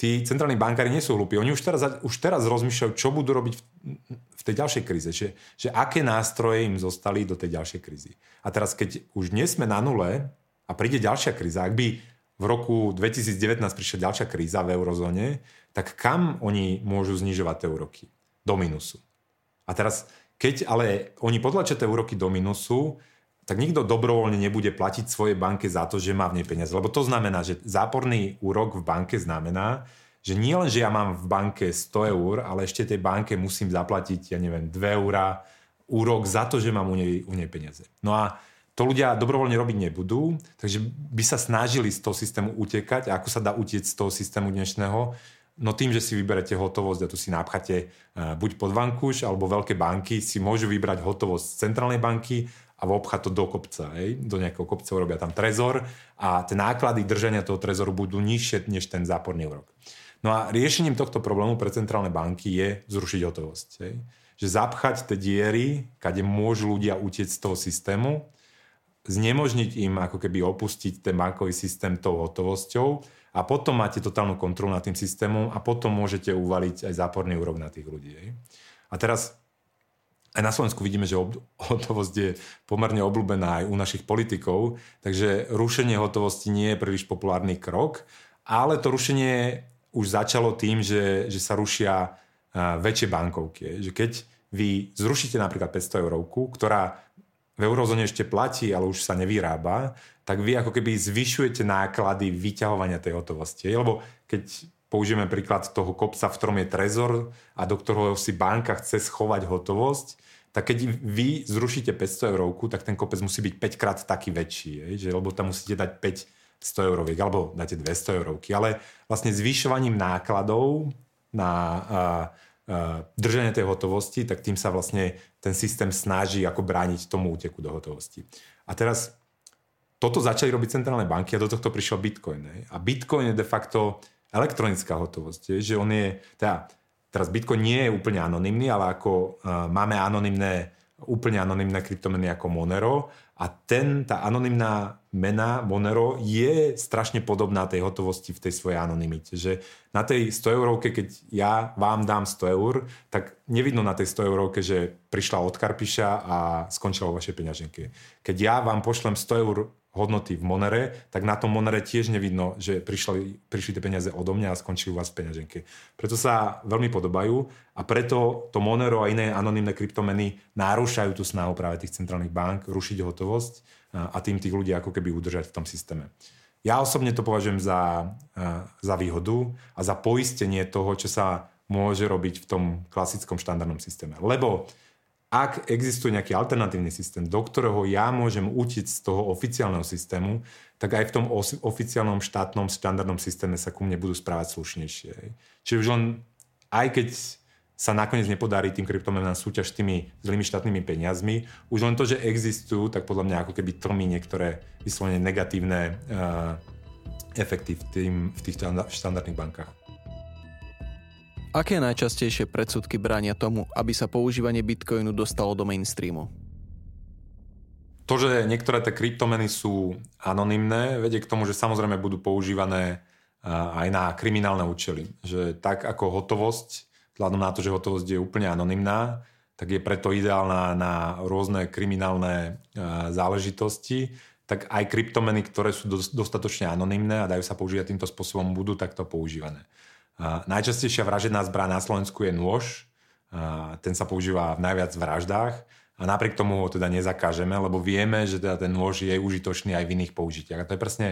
tí centrálni bankári nie sú hlupí. Oni už teraz, už teraz rozmýšľajú, čo budú robiť v, v tej ďalšej kríze. Že, že aké nástroje im zostali do tej ďalšej krízy. A teraz, keď už nie sme na nule a príde ďalšia kríza, ak by v roku 2019 prišla ďalšia kríza v eurozóne, tak kam oni môžu znižovať tie úroky? Do minusu. A teraz, keď ale oni potlačia tie úroky do minusu, tak nikto dobrovoľne nebude platiť svojej banke za to, že má v nej peniaze. Lebo to znamená, že záporný úrok v banke znamená, že nie len, že ja mám v banke 100 eur, ale ešte tej banke musím zaplatiť, ja neviem, 2 eurá úrok za to, že mám u nej, u nej peniaze. No a to ľudia dobrovoľne robiť nebudú, takže by sa snažili z toho systému utekať. A ako sa dá utiecť z toho systému dnešného? No tým, že si vyberete hotovosť a tu si napchate eh, buď pod vankúš, alebo veľké banky si môžu vybrať hotovosť z centrálnej banky a obchať to do kopca, hej? do nejakého kopca urobia tam trezor a tie náklady držania toho trezoru budú nižšie než ten záporný úrok. No a riešením tohto problému pre centrálne banky je zrušiť hotovosť. Hej? Že zapchať tie diery, kade môžu ľudia utieť z toho systému znemožniť im ako keby opustiť ten bankový systém tou hotovosťou a potom máte totálnu kontrolu nad tým systémom a potom môžete uvaliť aj záporný úrok na tých ľudí. A teraz aj na Slovensku vidíme, že hotovosť je pomerne obľúbená aj u našich politikov, takže rušenie hotovosti nie je príliš populárny krok, ale to rušenie už začalo tým, že, že sa rušia väčšie bankovky. Že keď vy zrušíte napríklad 500 eurovku, ktorá v eurozóne ešte platí, ale už sa nevyrába, tak vy ako keby zvyšujete náklady vyťahovania tej hotovosti. Lebo keď použijeme príklad toho kopca, v ktorom je trezor a do ktorého si banka chce schovať hotovosť, tak keď vy zrušíte 500 eurovku, tak ten kopec musí byť 5 krát taký väčší, že, lebo tam musíte dať 5 100 euroviek, alebo dáte 200 eurovky. Ale vlastne zvyšovaním nákladov na držanie tej hotovosti, tak tým sa vlastne ten systém snaží ako brániť tomu úteku do hotovosti. A teraz toto začali robiť centrálne banky a do tohto prišiel Bitcoin. Ne? A Bitcoin je de facto elektronická hotovosť. Je, že on je, teda, teraz Bitcoin nie je úplne anonymný, ale ako uh, máme anonymné, úplne anonymné kryptomeny ako Monero a ten, tá anonymná mena Monero je strašne podobná tej hotovosti v tej svojej anonymite. Že na tej 100 eurovke, keď ja vám dám 100 eur, tak nevidno na tej 100 eurovke, že prišla od Karpiša a skončila vo vašej peňaženke. Keď ja vám pošlem 100 eur hodnoty v Monere, tak na tom Monere tiež nevidno, že prišli, prišli tie peniaze odo mňa a skončili u vás v peňaženke. Preto sa veľmi podobajú a preto to Monero a iné anonimné kryptomeny narúšajú tú snahu práve tých centrálnych bank rušiť hotovosť a tým tých ľudí ako keby udržať v tom systéme. Ja osobne to považujem za, za výhodu a za poistenie toho, čo sa môže robiť v tom klasickom štandardnom systéme. Lebo ak existuje nejaký alternatívny systém, do ktorého ja môžem utiť z toho oficiálneho systému, tak aj v tom oficiálnom štátnom štandardnom systéme sa ku mne budú správať slušnejšie. Čiže už len, aj keď sa nakoniec nepodarí tým kryptomenám súťaž s tými zlými štátnymi peniazmi, už len to, že existujú, tak podľa mňa ako keby tlmí niektoré vyslovene negatívne uh, efekty v, tým, v tých štandardných bankách. Aké najčastejšie predsudky bránia tomu, aby sa používanie bitcoinu dostalo do mainstreamu? To, že niektoré tie kryptomeny sú anonymné, vedie k tomu, že samozrejme budú používané aj na kriminálne účely. Že tak ako hotovosť, vzhľadom na to, že hotovosť je úplne anonymná, tak je preto ideálna na rôzne kriminálne záležitosti, tak aj kryptomeny, ktoré sú dostatočne anonymné a dajú sa používať týmto spôsobom, budú takto používané. Najčastejšia vražedná zbraň na Slovensku je nôž. Ten sa používa v najviac vraždách a napriek tomu ho teda nezakážeme, lebo vieme, že teda ten nôž je užitočný aj v iných použitiach. A to je presne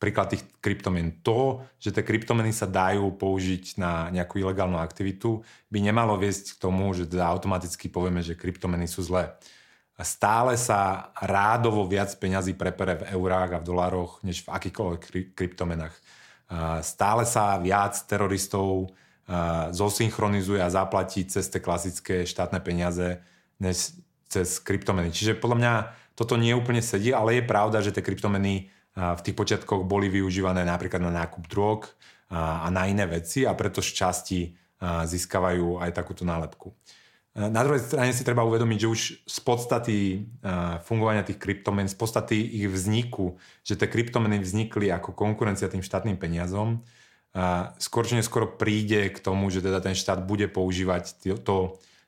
príklad tých kryptomien. To, že tie kryptomeny sa dajú použiť na nejakú ilegálnu aktivitu, by nemalo viesť k tomu, že teda automaticky povieme, že kryptomeny sú zlé. Stále sa rádovo viac peňazí prepere v eurách a v dolároch, než v akýchkoľvek kryptomenách. Stále sa viac teroristov zosynchronizuje a zaplatí cez tie klasické štátne peniaze než cez kryptomeny. Čiže podľa mňa toto nie úplne sedí, ale je pravda, že tie kryptomeny v tých počiatkoch boli využívané napríklad na nákup drog a na iné veci a preto z časti získavajú aj takúto nálepku. Na druhej strane si treba uvedomiť, že už z podstaty fungovania tých kryptomien, z podstaty ich vzniku, že tie kryptomeny vznikli ako konkurencia tým štátnym peniazom, skôr či neskôr príde k tomu, že teda ten štát bude používať to, to,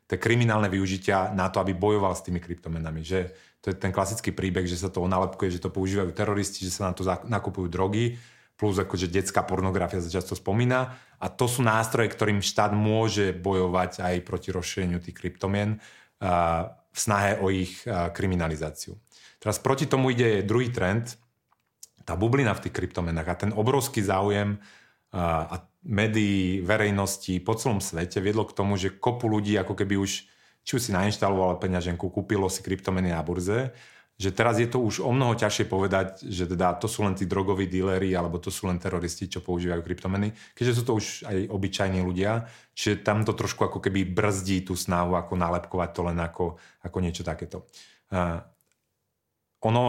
tie kriminálne využitia na to, aby bojoval s tými kryptomenami. Že to je ten klasický príbeh, že sa to onálepkuje, že to používajú teroristi, že sa na to nakupujú drogy, plus akože detská pornografia sa často spomína a to sú nástroje, ktorým štát môže bojovať aj proti rozšíreniu tých kryptomien v snahe o ich kriminalizáciu. Teraz proti tomu ide druhý trend, tá bublina v tých kryptomenách a ten obrovský záujem a médií, verejnosti po celom svete viedlo k tomu, že kopu ľudí ako keby už či už si nainštalovalo peňaženku, kúpilo si kryptomeny na burze že teraz je to už o mnoho ťažšie povedať, že teda to sú len tí drogoví díleri alebo to sú len teroristi, čo používajú kryptomeny, keďže sú to už aj obyčajní ľudia, čiže tam to trošku ako keby brzdí tú snahu, ako nálepkovať to len ako, ako niečo takéto. Uh, ono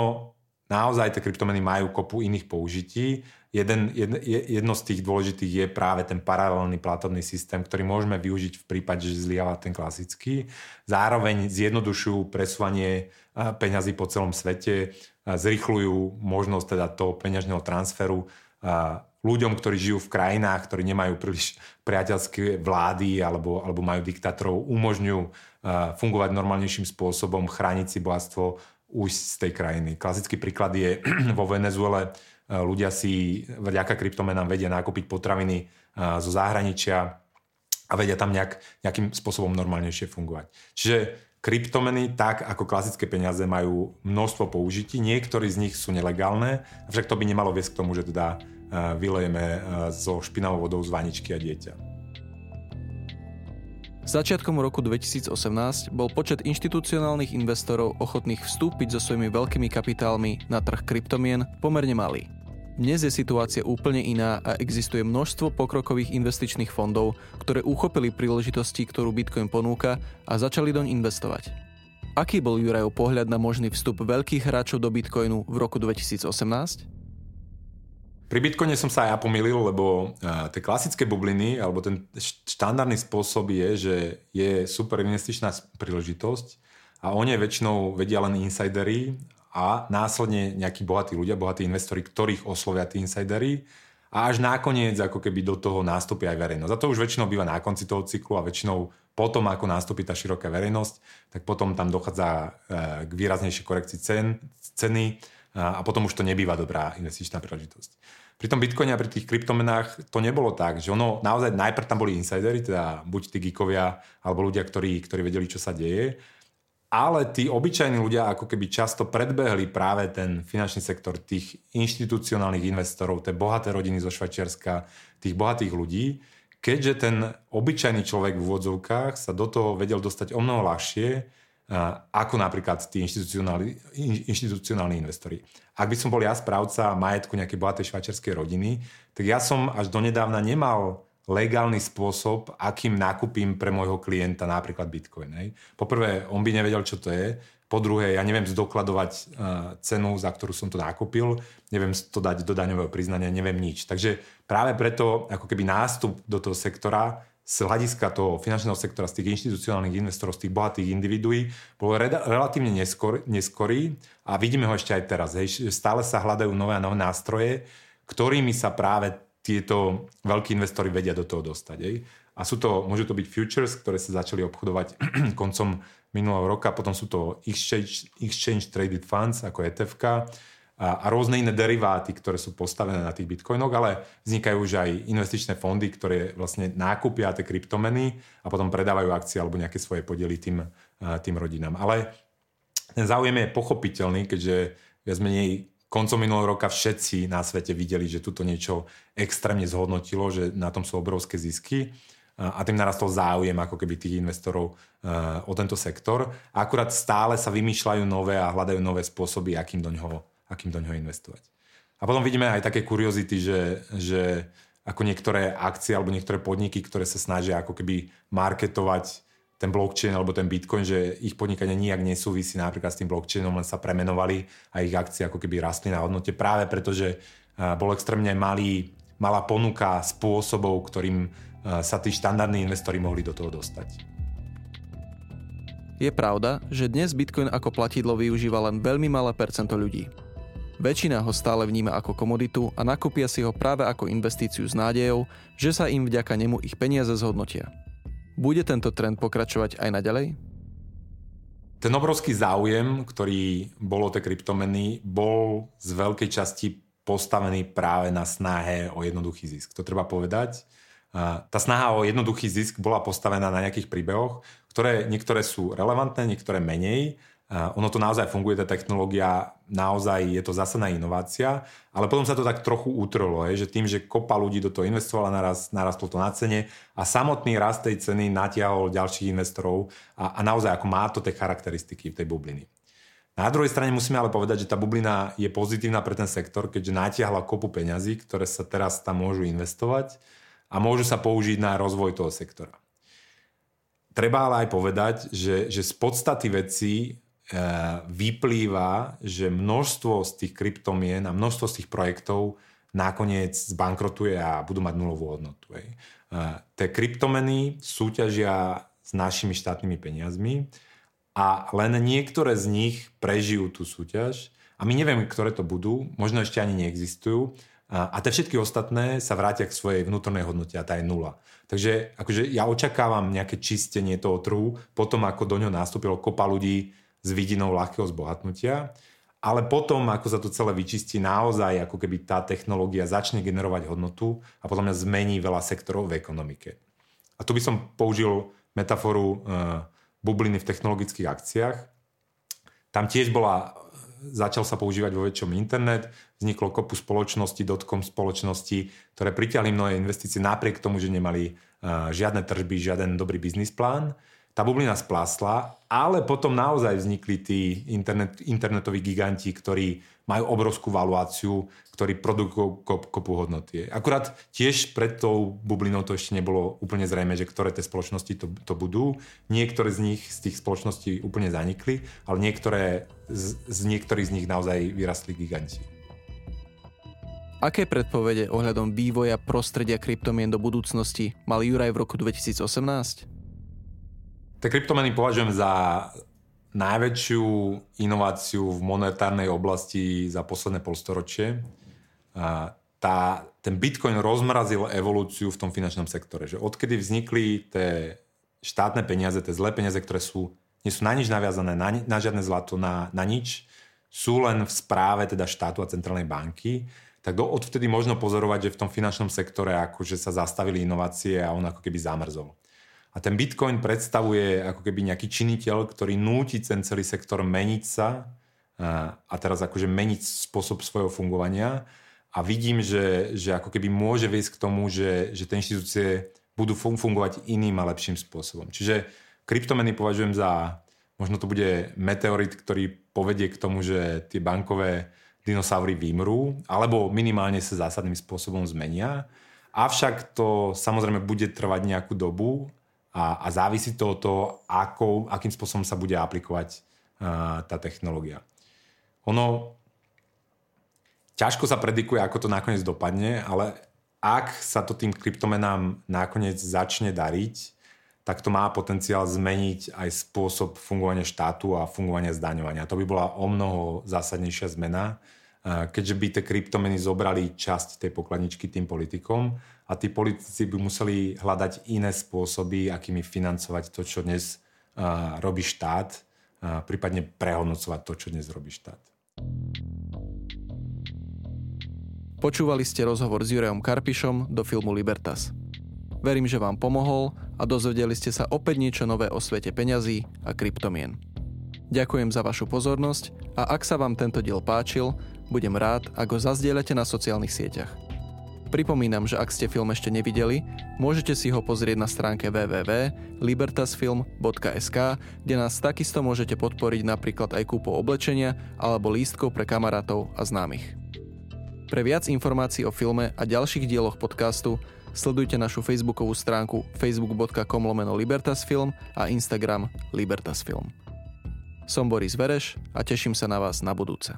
naozaj tie kryptomeny majú kopu iných použití. Jeden, jedno, jedno z tých dôležitých je práve ten paralelný platobný systém, ktorý môžeme využiť v prípade, že zlyháva ten klasický. Zároveň zjednodušujú presúvanie peňazí po celom svete, zrychľujú možnosť teda toho peňažného transferu ľuďom, ktorí žijú v krajinách, ktorí nemajú príliš priateľské vlády alebo, alebo majú diktátorov, umožňujú fungovať normálnejším spôsobom, chrániť si bohatstvo už z tej krajiny. Klasický príklad je vo Venezuele. Ľudia si vďaka kryptomenám vedia nakúpiť potraviny zo zahraničia a vedia tam nejak, nejakým spôsobom normálnejšie fungovať. Čiže kryptomeny, tak ako klasické peniaze, majú množstvo použití. Niektorí z nich sú nelegálne, avšak to by nemalo viesť k tomu, že teda vylejeme zo špinavou vodou z vaničky a dieťa. Začiatkom roku 2018 bol počet inštitucionálnych investorov ochotných vstúpiť so svojimi veľkými kapitálmi na trh kryptomien pomerne malý. Dnes je situácia úplne iná a existuje množstvo pokrokových investičných fondov, ktoré uchopili príležitosti, ktorú Bitcoin ponúka a začali doň investovať. Aký bol Jurajov pohľad na možný vstup veľkých hráčov do Bitcoinu v roku 2018? Pri Bitcoine som sa aj ja pomýlil, lebo uh, tie klasické bubliny, alebo ten štandardný spôsob je, že je super investičná príležitosť a oni väčšinou vedia len insidery a následne nejakí bohatí ľudia, bohatí investori, ktorých oslovia tí insidery a až nakoniec ako keby do toho nástupí aj verejnosť. A to už väčšinou býva na konci toho cyklu a väčšinou potom, ako nástupí tá široká verejnosť, tak potom tam dochádza uh, k výraznejšej korekcii cen, ceny a potom už to nebýva dobrá investičná príležitosť. Pri tom Bitcoine a pri tých kryptomenách to nebolo tak, že ono naozaj najprv tam boli insidery, teda buď tí geekovia alebo ľudia, ktorí, ktorí vedeli, čo sa deje, ale tí obyčajní ľudia ako keby často predbehli práve ten finančný sektor tých inštitucionálnych investorov, tie bohaté rodiny zo Švajčiarska, tých bohatých ľudí, keďže ten obyčajný človek v úvodzovkách sa do toho vedel dostať o mnoho ľahšie, ako napríklad tí inštitucionálni, inštitucionálni investori. Ak by som bol ja správca majetku nejakej bohatej švajčiarskej rodiny, tak ja som až donedávna nemal legálny spôsob, akým nakúpim pre môjho klienta napríklad Bitcoin. Hej. Poprvé, on by nevedel, čo to je. Po druhé, ja neviem zdokladovať uh, cenu, za ktorú som to nakúpil, neviem to dať do daňového priznania, neviem nič. Takže práve preto, ako keby nástup do toho sektora z hľadiska toho finančného sektora, z tých inštitucionálnych investorov, z tých bohatých individuí, bol re- relatívne neskor, neskorý a vidíme ho ešte aj teraz. Hej, stále sa hľadajú nové a nové nástroje, ktorými sa práve tieto veľkí investori vedia do toho dostať. Hej. A sú to, môžu to byť futures, ktoré sa začali obchodovať koncom minulého roka, potom sú to exchange, exchange traded funds ako etf a, a rôzne iné deriváty, ktoré sú postavené na tých bitcoinoch, ale vznikajú už aj investičné fondy, ktoré vlastne nákupia tie kryptomeny a potom predávajú akcie alebo nejaké svoje podiely tým, tým rodinám. Ale ten záujem je pochopiteľný, keďže viac menej koncom minulého roka všetci na svete videli, že tuto niečo extrémne zhodnotilo, že na tom sú obrovské zisky a tým narastol záujem ako keby tých investorov o tento sektor. Akurát stále sa vymýšľajú nové a hľadajú nové spôsoby, akým do ňoho akým do ňoho investovať. A potom vidíme aj také kuriozity, že, že ako niektoré akcie alebo niektoré podniky, ktoré sa snažia ako keby marketovať ten blockchain alebo ten bitcoin, že ich podnikanie nijak nesúvisí napríklad s tým blockchainom, len sa premenovali a ich akcie ako keby rastli na hodnote práve preto, že bol extrémne malý, malá ponuka spôsobov, ktorým sa tí štandardní investori mohli do toho dostať. Je pravda, že dnes Bitcoin ako platidlo využíva len veľmi malé percento ľudí. Väčšina ho stále vníma ako komoditu a nakúpia si ho práve ako investíciu s nádejou, že sa im vďaka nemu ich peniaze zhodnotia. Bude tento trend pokračovať aj naďalej? Ten obrovský záujem, ktorý bol o tie kryptomeny, bol z veľkej časti postavený práve na snahe o jednoduchý zisk. To treba povedať. Tá snaha o jednoduchý zisk bola postavená na nejakých príbehoch, ktoré niektoré sú relevantné, niektoré menej, ono to naozaj funguje, tá technológia, naozaj je to zásadná inovácia, ale potom sa to tak trochu utrlo, že tým, že kopa ľudí do toho investovala, naraz, narastlo to na cene a samotný rast tej ceny natiahol ďalších investorov a, a naozaj ako má to tie charakteristiky v tej bubliny. Na druhej strane musíme ale povedať, že tá bublina je pozitívna pre ten sektor, keďže natiahla kopu peňazí, ktoré sa teraz tam môžu investovať a môžu sa použiť na rozvoj toho sektora. Treba ale aj povedať, že, že z podstaty veci vyplýva, že množstvo z tých kryptomien a množstvo z tých projektov nakoniec zbankrotuje a budú mať nulovú hodnotu. Hej. Tie kryptomeny súťažia s našimi štátnymi peniazmi a len niektoré z nich prežijú tú súťaž a my nevieme, ktoré to budú, možno ešte ani neexistujú a, a tie všetky ostatné sa vrátia k svojej vnútornej hodnote a tá je nula. Takže akože ja očakávam nejaké čistenie toho trhu potom, ako do ňoho nastúpilo kopa ľudí s vidinou ľahkého zbohatnutia ale potom, ako sa to celé vyčistí, naozaj ako keby tá technológia začne generovať hodnotu a podľa mňa zmení veľa sektorov v ekonomike. A tu by som použil metaforu uh, bubliny v technologických akciách. Tam tiež bola, začal sa používať vo väčšom internet, vzniklo kopu spoločnosti, dotkom spoločnosti, ktoré priťahli mnohé investície napriek tomu, že nemali uh, žiadne tržby, žiaden dobrý biznis plán tá bublina splásla, ale potom naozaj vznikli tí internet, internetoví giganti, ktorí majú obrovskú valuáciu, ktorí produkujú kop, kopu hodnoty. Akurát tiež pred tou bublinou to ešte nebolo úplne zrejme, že ktoré tie spoločnosti to, to budú. Niektoré z nich, z tých spoločností úplne zanikli, ale niektoré, z, z niektorých z nich naozaj vyrastli giganti. Aké predpovede ohľadom vývoja prostredia kryptomien do budúcnosti mal Juraj v roku 2018? Tie kryptomeny považujem za najväčšiu inováciu v monetárnej oblasti za posledné polstoročie. Tá, ten Bitcoin rozmrazil evolúciu v tom finančnom sektore. Že odkedy vznikli tie štátne peniaze, tie zlé peniaze, ktoré sú, nie sú na nič naviazané, na, na žiadne zlato, na, na nič, sú len v správe teda štátu a centrálnej banky, tak do, odvtedy možno pozorovať, že v tom finančnom sektore akože sa zastavili inovácie a on ako keby zamrzol. A ten Bitcoin predstavuje ako keby nejaký činiteľ, ktorý núti ten celý sektor meniť sa a teraz akože meniť spôsob svojho fungovania a vidím, že, že ako keby môže viesť k tomu, že, že tie inštitúcie budú fungovať iným a lepším spôsobom. Čiže kryptomeny považujem za, možno to bude meteorit, ktorý povedie k tomu, že tie bankové dinosaury vymrú, alebo minimálne sa zásadným spôsobom zmenia. Avšak to samozrejme bude trvať nejakú dobu a, a závisí to od toho, ako, akým spôsobom sa bude aplikovať uh, tá technológia. Ono ťažko sa predikuje, ako to nakoniec dopadne, ale ak sa to tým kryptomenám nakoniec začne dariť, tak to má potenciál zmeniť aj spôsob fungovania štátu a fungovania zdaňovania. To by bola o mnoho zásadnejšia zmena, keďže by tie kryptomeny zobrali časť tej pokladničky tým politikom a tí politici by museli hľadať iné spôsoby, akými financovať to, čo dnes robí štát, uh, prípadne prehodnocovať to, čo dnes robí štát. Počúvali ste rozhovor s Jurejom Karpišom do filmu Libertas. Verím, že vám pomohol a dozvedeli ste sa opäť niečo nové o svete peňazí a kryptomien. Ďakujem za vašu pozornosť a ak sa vám tento diel páčil, budem rád, ak ho zazdieľate na sociálnych sieťach. Pripomínam, že ak ste film ešte nevideli, môžete si ho pozrieť na stránke www.libertasfilm.sk, kde nás takisto môžete podporiť napríklad aj kúpou oblečenia alebo lístkov pre kamarátov a známych. Pre viac informácií o filme a ďalších dieloch podcastu sledujte našu facebookovú stránku facebook.com lomeno Libertasfilm a Instagram Libertasfilm. Som Boris Vereš a teším sa na vás na budúce.